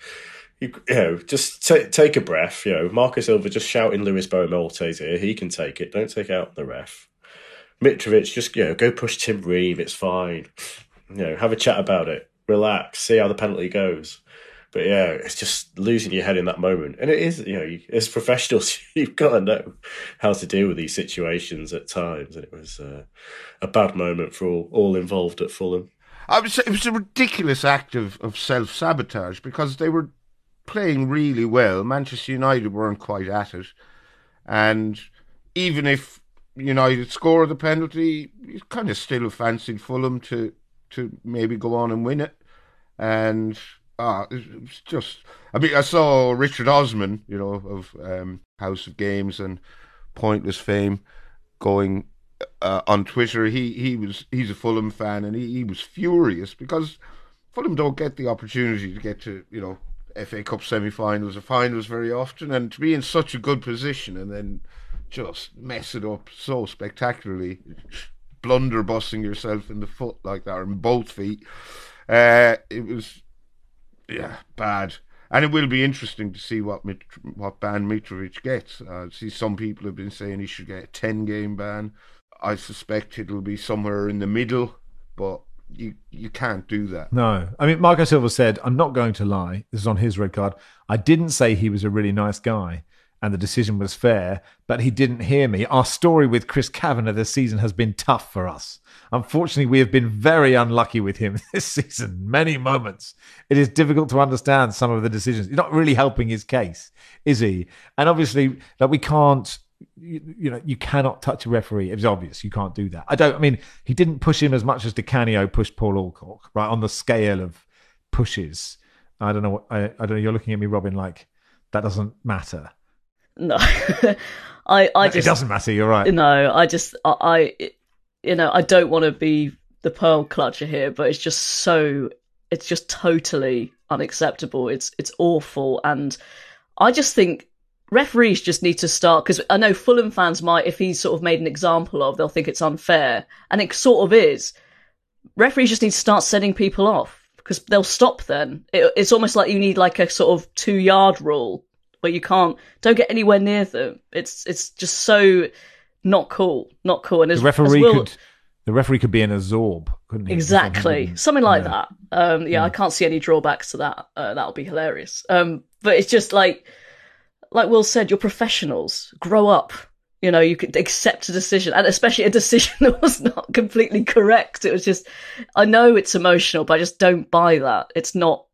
you, you know, just ta take a breath. You know, Marco Silva just shouting Luis Boa Morte's here. He can take it. Don't take out the ref. Mitrovic, just you know, go push Tim Reeve. It's fine. You know, have a chat about it. Relax. See how the penalty goes. But yeah, it's just losing your head in that moment. And it is, you know, as professionals, you've got to know how to deal with these situations at times. And it was uh, a bad moment for all, all involved at Fulham. I say it was a ridiculous act of, of self sabotage because they were playing really well. Manchester United weren't quite at it. And even if United score the penalty, you kind of still fancied Fulham to to maybe go on and win it. And ah, it was just. I mean, I saw Richard Osman, you know, of um, House of Games and Pointless fame, going uh, on Twitter. He he was he's a Fulham fan, and he, he was furious because Fulham don't get the opportunity to get to you know FA Cup semi-finals or finals very often, and to be in such a good position and then just mess it up so spectacularly, blunderbussing yourself in the foot like that, or in both feet. Uh, it was, yeah, bad. And it will be interesting to see what Mit- what ban Mitrovic gets. Uh, see, some people have been saying he should get a ten game ban. I suspect it'll be somewhere in the middle, but you you can't do that. No, I mean Marco Silva said, "I'm not going to lie. This is on his red card. I didn't say he was a really nice guy." And the decision was fair, but he didn't hear me. Our story with Chris Kavanagh this season has been tough for us. Unfortunately, we have been very unlucky with him this season. Many moments. It is difficult to understand some of the decisions. He's not really helping his case, is he? And obviously, that we can't you, you, know, you cannot touch a referee. It's obvious you can't do that. I don't. I mean, he didn't push him as much as Di Canio pushed Paul Alcock, right? On the scale of pushes, I don't know. What, I, I don't know. You're looking at me, Robyn, like that doesn't matter. No, I, I just it doesn't matter. You're right. No, I just, I, I you know, I don't want to be the pearl clutcher here, but it's just so, it's just totally unacceptable. It's, it's awful, and I just think referees just need to start because I know Fulham fans might, if he's sort of made an example of, they'll think it's unfair, and it sort of is. Referees just need to start sending people off because they'll stop. Then it, it's almost like you need like a sort of two yard rule where you can't don't get anywhere near them. It's it's just so not cool, not cool. And as, the referee Will, could the referee could be in a zorb, couldn't he? Exactly, something like yeah. that. Um, yeah, yeah, I can't see any drawbacks to that. Uh, that would be hilarious. Um, but it's just like like Will said, you're professionals. Grow up. You know, you could accept a decision, and especially a decision that was not completely correct. It was just, I know it's emotional, but I just don't buy that. It's not,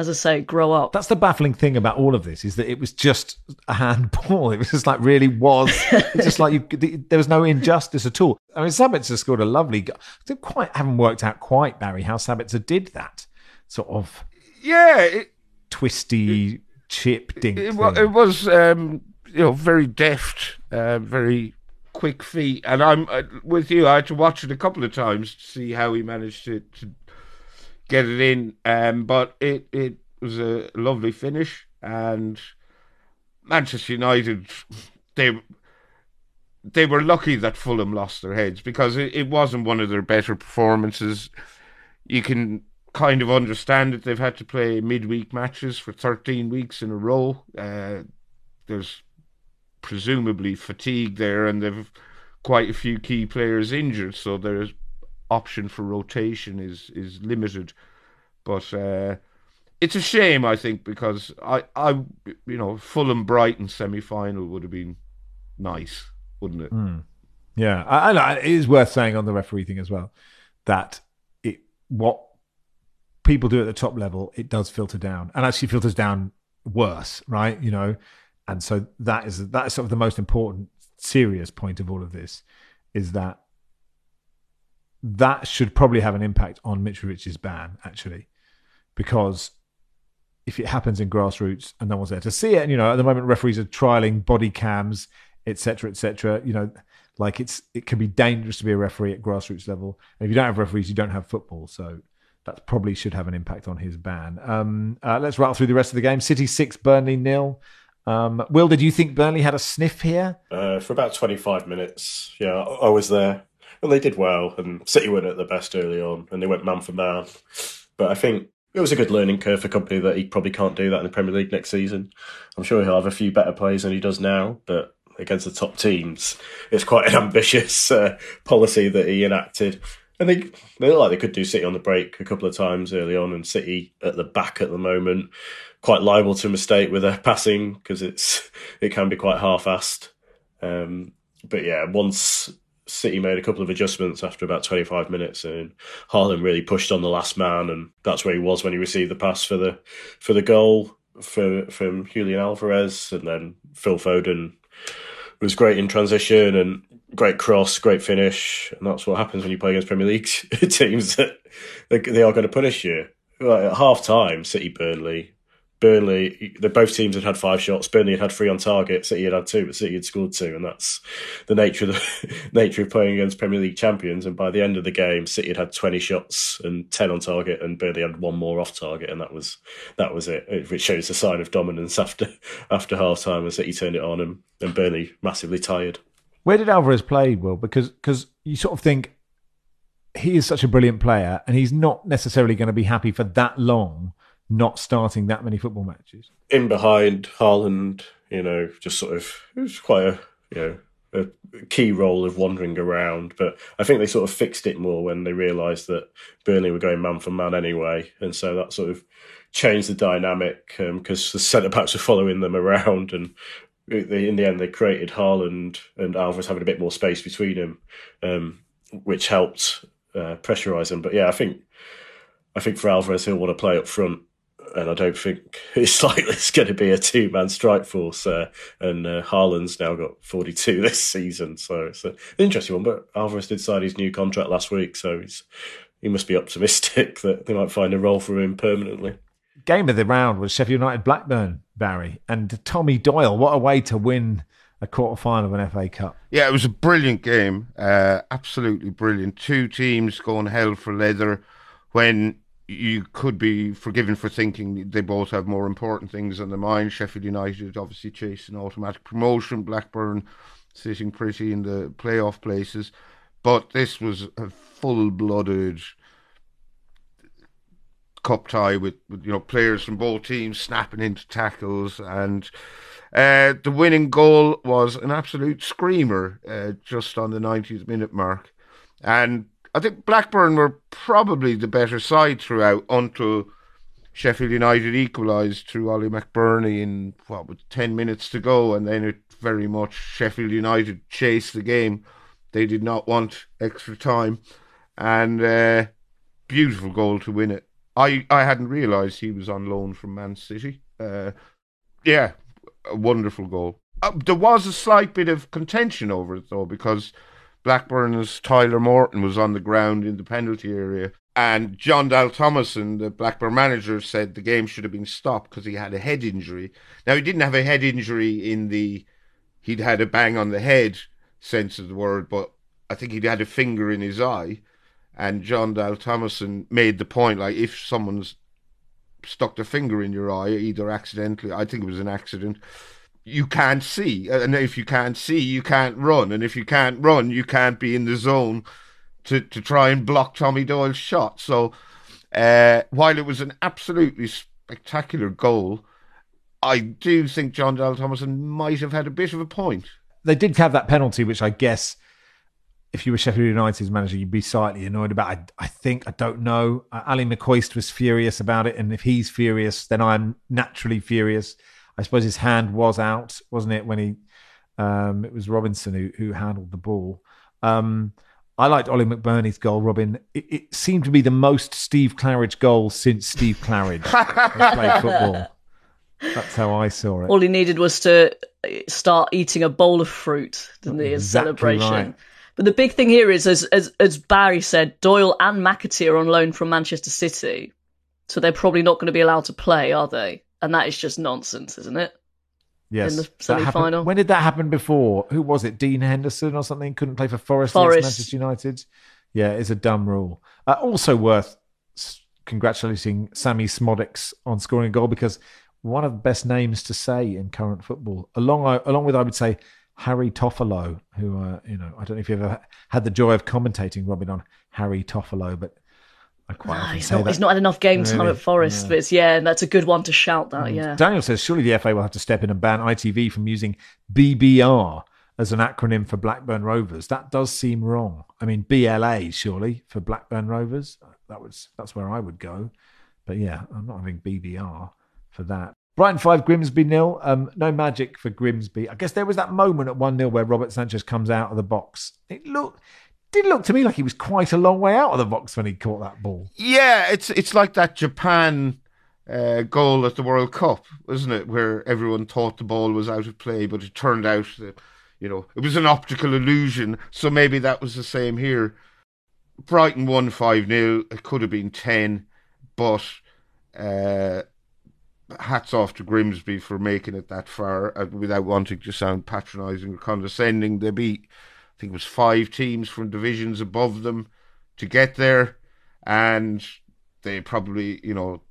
as I say, grow up. That's the baffling thing about all of this is that it was just a handball. It was just like really was, just like you, there was no injustice at all. I mean, Sabitzer scored a lovely. I quite haven't worked out quite Barry how Sabitzer did that sort of. Yeah, it, twisty. It, chip dink. It, it, it was, um, you know, very deft, uh, very quick feet. And I'm uh, with you. I had to watch it a couple of times to see how he managed to, to get it in. Um, but it it was a lovely finish, and Manchester United they they were lucky that Fulham lost their heads because it, it wasn't one of their better performances. You can kind of understand it. They've had to play midweek matches for 13 weeks in a row. Uh, there's presumably fatigue there, and they've quite a few key players injured, so their option for rotation is is limited. But uh, it's a shame, I think, because I, I, you know, Fulham Brighton semi final would have been nice, wouldn't it? Mm. Yeah, I, it is worth saying on the referee thing as well that it what people do at the top level, it does filter down and actually filters down worse, right? You know, and so that is that is sort of the most important, serious point of all of this is that that should probably have an impact on Mitrovic's ban, actually, because if it happens in grassroots and no one's there to see it, and you know, at the moment referees are trialing body cams, etc., etc. You know, like it's it can be dangerous to be a referee at grassroots level. And if you don't have referees, you don't have football. So that probably should have an impact on his ban. Um, uh, let's rattle through the rest of the game. City six, Burnley nil. Um, Will, did you think Burnley had a sniff here? Uh, for about 25 minutes, yeah, I was there. And they did well, and City weren't at the best early on, and they went man for man. But I think it was a good learning curve for Kompany that he probably can't do that in the Premier League next season. I'm sure he'll have a few better players than he does now, but against the top teams, it's quite an ambitious uh, policy that he enacted. And they they look like they could do City on the break a couple of times early on, and City at the back at the moment, quite liable to mistake with their passing because it's it can be quite half-assed. Um, but yeah, once City made a couple of adjustments after about 25 minutes, and Haaland really pushed on the last man, and that's where he was when he received the pass for the for the goal for from Julian Alvarez, and then Phil Foden was great in transition and great cross, great finish, and that's what happens when you play against Premier League teams that they, are going to punish you. Like at half time, City Burnley, Burnley, the both teams had had five shots. Burnley had had three on target. City had had two, but City had scored two, and that's the nature of the nature of playing against Premier League champions. And by the end of the game, City had had twenty shots and ten on target, and Burnley had one more off target, and that was that was it. Which shows a sign of dominance after after half time, as City turned it on, and, and Burnley massively tired. Where did Alvarez play, Will? Because because you sort of think he is such a brilliant player, and he's not necessarily going to be happy for that long not starting that many football matches. In behind Haaland, you know, just sort of it was quite a you know a key role of wandering around. But I think they sort of fixed it more when they realised that Burnley were going man for man anyway, and so that sort of changed the dynamic because um, the centre backs were following them around, and in the end they created Haaland and Alvarez having a bit more space between them, um, which helped uh, pressurise them. But yeah, I think I think for Alvarez he'll want to play up front and I don't think it's likely it's going to be a two man strike force. Uh, and uh, Haaland's now got 42 this season, so it's an interesting one. But Alvarez did sign his new contract last week, so he's, he must be optimistic that they might find a role for him permanently. Game of the round was Sheffield United Blackburn, Barry, and Tommy Doyle. What a way to win a quarter final of an FA Cup. Yeah, it was a brilliant game. Uh, absolutely brilliant. Two teams going hell for leather when you could be forgiven for thinking they both have more important things on their mind. Sheffield United obviously chasing automatic promotion, Blackburn sitting pretty in the playoff places. But this was a full blooded cup tie with, with, you know players from both teams snapping into tackles and uh, the winning goal was an absolute screamer uh, just on the 90th minute mark and I think Blackburn were probably the better side throughout until Sheffield United equalised through Ollie McBurnie in what with ten minutes to go, and then it very much Sheffield United chased the game. They did not want extra time, and uh, beautiful goal to win it. I I hadn't realised he was on loan from Man City. Uh, yeah, a wonderful goal. Uh, there was a slight bit of contention over it though because Blackburn's Tyler Morton was on the ground in the penalty area. And Jon Dahl Tomasson, the Blackburn manager, said the game should have been stopped because he had a head injury. Now, he didn't have a head injury in the, he'd had a bang on the head sense of the word, but I think he'd had a finger in his eye. And Jon Dahl Tomasson made the point like, if someone's stuck their finger in your eye, either accidentally, I think it was an accident, you can't see. And if you can't see, you can't run. And if you can't run, you can't be in the zone to, to try and block Tommy Doyle's shot. So uh, while it was an absolutely spectacular goal, I do think Jon Dahl Tomasson might have had a bit of a point. They did have that penalty, which I guess if you were Sheffield United's manager, you'd be slightly annoyed about. I, I think I don't know. Ally McCoist was furious about it, and if he's furious, then I'm naturally furious. I suppose his hand was out, wasn't it, when he um, it was Robinson who who handled the ball. Um, I liked Ollie McBurnie's goal, Robyn. It, it, seemed to be the most Steve Claridge goal since Steve Claridge played football. That's how I saw it. All he needed was to start eating a bowl of fruit, didn't he, as exactly celebration. Right. But the big thing here is, as, as as Barry said, Doyle and McAtee are on loan from Manchester City, so they're probably not going to be allowed to play, are they? And that is just nonsense, isn't it? Yes. In the semi final. When did that happen before? Who was it? Dean Henderson or something? Couldn't play for Forest, Forest. against Manchester United? Yeah, it's a dumb rule. Uh, also worth congratulating Sammy Szmodics on scoring a goal because one of the best names to say in current football, along along with I would say Harry Toffolo, who uh, you know I don't know if you've ever had the joy of commentating Robyn on Harry Toffolo, but I quite no, he's, not, he's not had enough game time really? at Forest, yeah. but it's, yeah, that's a good one to shout that, mm. yeah. Daniel says, surely the FA will have to step in and ban ITV from using BBR as an acronym for Blackburn Rovers. That does seem wrong. I mean, BLA, surely, for Blackburn Rovers. That was That's where I would go. But yeah, I'm not having BBR for that. Brighton 5, Grimsby nil. Um, no magic for Grimsby. I guess there was that moment at 1 0 where Robert Sanchez comes out of the box. It looked did look to me like he was quite a long way out of the box when he caught that ball. Yeah, it's it's like that Japan uh, goal at the World Cup, wasn't it? Where everyone thought the ball was out of play, but it turned out that you know, it was an optical illusion. So maybe that was the same here. Brighton won 5 0. It could have been 10, but uh, hats off to Grimsby for making it that far uh, without wanting to sound patronising or condescending. They beat, think it was five teams from divisions above them to get there, and they probably, you know,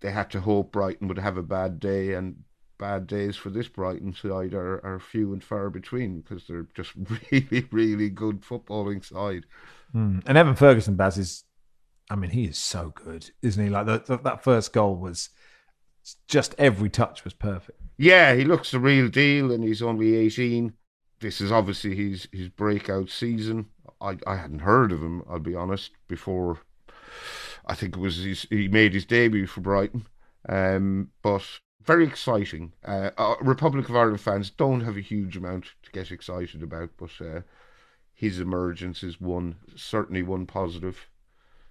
they had to hope Brighton would have a bad day, and bad days for this Brighton side are, are few and far between because they're just really, really good footballing side. Mm. And Evan Ferguson, Baz, is, I mean, he is so good, isn't he? Like the, the, that first goal was just every touch was perfect. Yeah, he looks the real deal, and he's only 18. This is obviously his, his breakout season. I, I hadn't heard of him, I'll be honest, before I think it was his, he made his debut for Brighton. Um, but very exciting. Uh, uh, Republic of Ireland fans don't have a huge amount to get excited about, but uh, his emergence is one certainly one positive.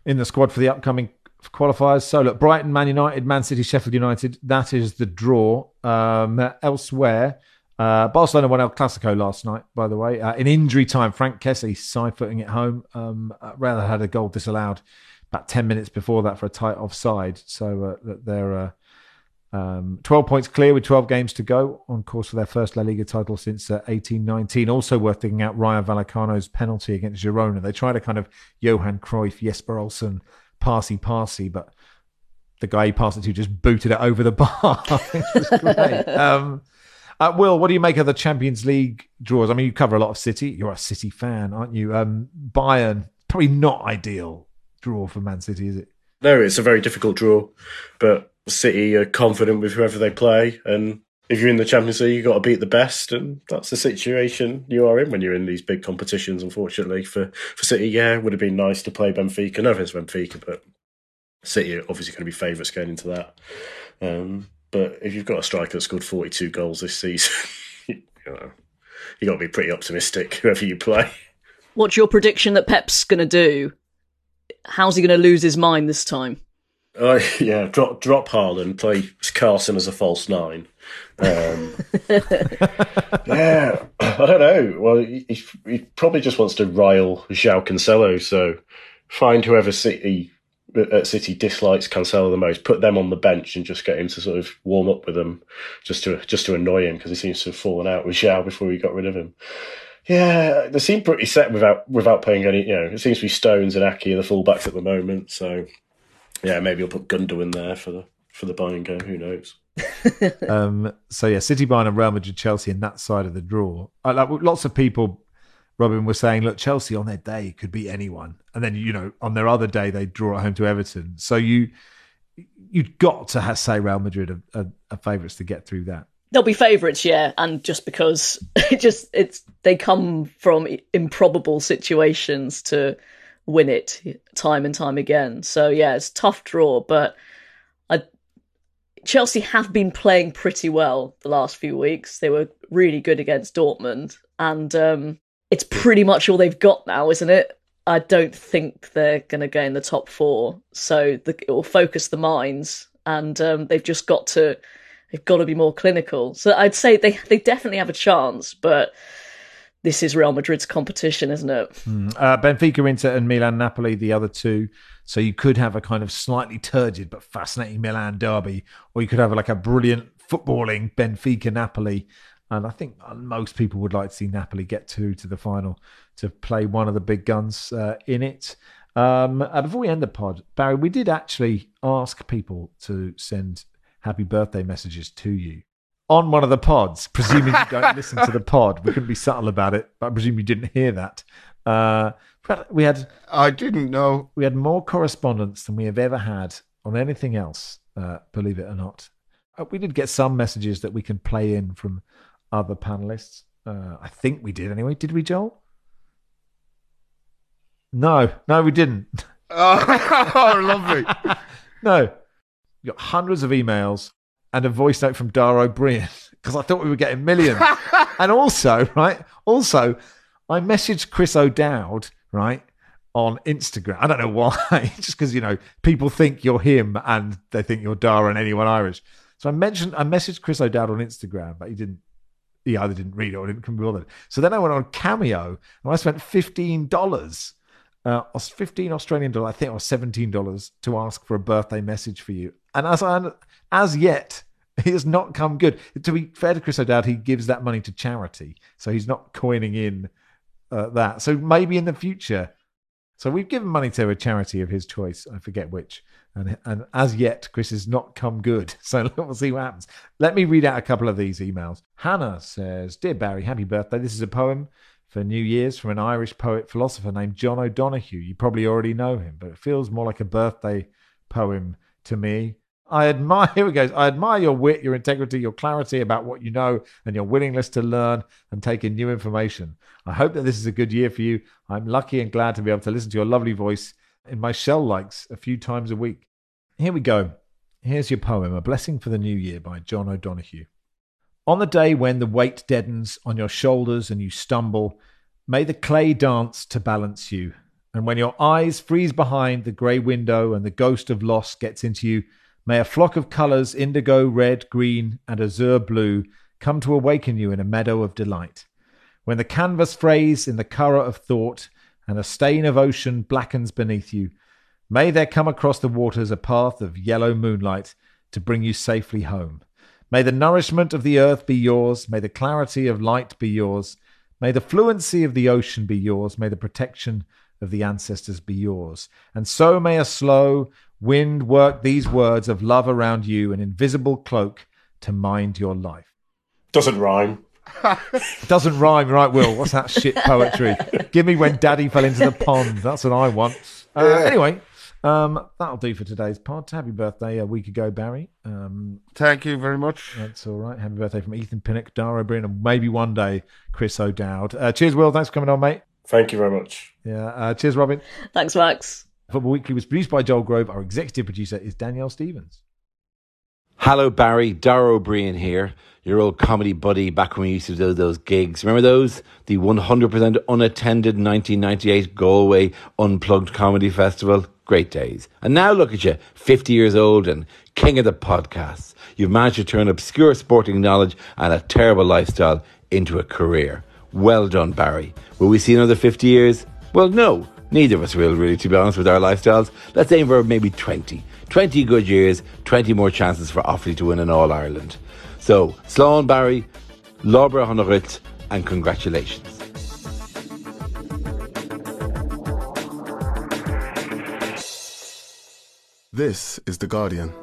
In the squad for the upcoming qualifiers. So look, Brighton, Man United, Man City, Sheffield United. That is the draw. Um, elsewhere, uh, Barcelona won El Clasico last night. By the way, uh, in injury time, Franck Kessie side footing it home. Um, uh, rather had a goal disallowed about ten minutes before that for a tight offside. So uh, they're uh, um, 12 points clear with 12 games to go on course for their first La Liga title since uh, 1819. Also worth digging out Rayo Vallecano's penalty against Girona. They tried a kind of Johan Cruyff, Jesper Olsen passy passy, but the guy he passed it to just booted it over the bar. it was great. um, uh, Will, what do you make of the Champions League draws? I mean, you cover a lot of City. You're a City fan, aren't you? Um, Bayern, probably not ideal draw for Man City, is it? No, it's a very difficult draw, but City are confident with whoever they play, and if you're in the Champions League, you've got to beat the best, and that's the situation you are in when you're in these big competitions. Unfortunately, for for City, yeah, it would have been nice to play Benfica. No offense, Benfica, but City are obviously going to be favourites going into that. Um, but if you've got a striker that scored 42 goals this season, you know, you got to be pretty optimistic whoever you play. What's your prediction that Pep's going to do? How's he going to lose his mind this time? Oh yeah, drop drop Haaland, play Carson as a false nine. Um, yeah, I don't know. Well, he, he, probably just wants to rile João Cancelo. So find whoever City at City dislikes Cancelo the most, put them on the bench, and just get him to sort of warm up with them, just to just to annoy him because he seems to have fallen out with Xiao before we got rid of him. Yeah, they seem pretty set without without playing any. You know, it seems to be Stones and Aké are the fullbacks at the moment. So yeah, maybe I'll put Gundogan there for the for the Bayern game. Who knows? um, so yeah, City, Bayern, and Real Madrid, Chelsea in that side of the draw. Uh, like lots of people, Robin was saying, look, Chelsea on their day could beat anyone, and then you know on their other day they draw at home to Everton. So you you've got to have, say Real Madrid are, are, favourites to get through that. They'll be favourites, yeah, and just because it just it's they come from improbable situations to win it time and time again. So yeah, it's tough draw, but I, Chelsea have been playing pretty well the last few weeks. They were really good against Dortmund, and um, it's pretty much all they've got now, isn't it? I don't think they're going to go in the top four, so the, it will focus the minds, and um, they've just got to they've got to be more clinical. So I'd say they they definitely have a chance, but this is Real Madrid's competition, isn't it? Mm. Uh, Benfica, Inter, and Milan, Napoli, the other two. So you could have a kind of slightly turgid but fascinating Milan derby, or you could have like a brilliant footballing Benfica, Napoli. And I think most people would like to see Napoli get to to the final to play one of the big guns uh, in it. Um, uh, before we end the pod, Barry, we did actually ask people to send happy birthday messages to you on one of the pods, presuming you don't listen to the pod. We couldn't be subtle about it, but I presume you didn't hear that. Uh, we had I didn't know we had more correspondence than we have ever had on anything else. Uh, believe it or not, uh, we did get some messages that we can play in from other panelists. Uh, I think we did anyway. Did we, Joel? No, no, we didn't. Oh, lovely. no, we got hundreds of emails and a voice note from Dara Ó Briain because I thought we were getting millions. and also, right, also, I messaged Chris O'Dowd, right, on Instagram. I don't know why, just because you know people think you're him and they think you're Dara and anyone Irish. So I mentioned, I messaged Chris O'Dowd on Instagram, but he didn't. He either didn't read it or didn't come bothered. So then I went on Cameo and I spent fifteen dollars, uh, fifteen Australian dollars, I think, or seventeen dollars to ask for a birthday message for you. And as I, as yet, he has not come good. To be fair to Chris O'Dowd, he gives that money to charity, so he's not coining in uh, that. So maybe in the future. So we've given money to a charity of his choice. I forget which. And, and as yet, Chris has not come good. So we'll see what happens. Let me read out a couple of these emails. Hannah says, Dear Barry, happy birthday. This is a poem for New Year's from an Irish poet philosopher named John O'Donohue. You probably already know him, but it feels more like a birthday poem to me. I admire, here it goes. I admire your wit, your integrity, your clarity about what you know, and your willingness to learn and take in new information. I hope that this is a good year for you. I'm lucky and glad to be able to listen to your lovely voice in my shell likes a few times a week. Here we go. Here's your poem, A Blessing for the New Year by John O'Donohue. On the day when the weight deadens on your shoulders and you stumble, may the clay dance to balance you. And when your eyes freeze behind the grey window and the ghost of loss gets into you, May a flock of colours, indigo, red, green, and azure blue, come to awaken you in a meadow of delight. When the canvas frays in the curragh of thought, and a stain of ocean blackens beneath you, may there come across the waters a path of yellow moonlight to bring you safely home. May the nourishment of the earth be yours, may the clarity of light be yours, may the fluency of the ocean be yours, may the protection of the ancestors be yours. And so may a slow, Wind work these words of love around you, an invisible cloak to mind your life. Doesn't rhyme. Doesn't rhyme, right, Will? What's that shit poetry? Give me when daddy fell into the pond. That's what I want. Uh, yeah. Anyway, um, that'll do for today's pod. Happy birthday a week ago, Barry. Um, Thank you very much. That's all right. Happy birthday from Ethan Pinnock, Dara Ó Briain, and maybe one day Chris O'Dowd. Uh, cheers, Will. Thanks for coming on, mate. Thank you very much. Yeah. Uh, cheers, Robyn. Thanks, Max. Football Weekly was produced by Joel Grove. Our executive producer is Danielle Stevens. Hello, Barry. Dara Ó Briain here, your old comedy buddy back when we used to do those gigs. Remember those? The 100% unattended 1998 Galway Unplugged Comedy Festival? Great days. And now look at you, 50 years old and king of the podcasts. You've managed to turn obscure sporting knowledge and a terrible lifestyle into a career. Well done, Barry. Will we see another 50 years? Well, no. Neither of us will, really, to be honest, with our lifestyles. Let's aim for maybe 20. 20 good years, 20 more chances for Offaly to win in All Ireland. So, Slán Barry, Lobra Honorit, and congratulations. This is The Guardian.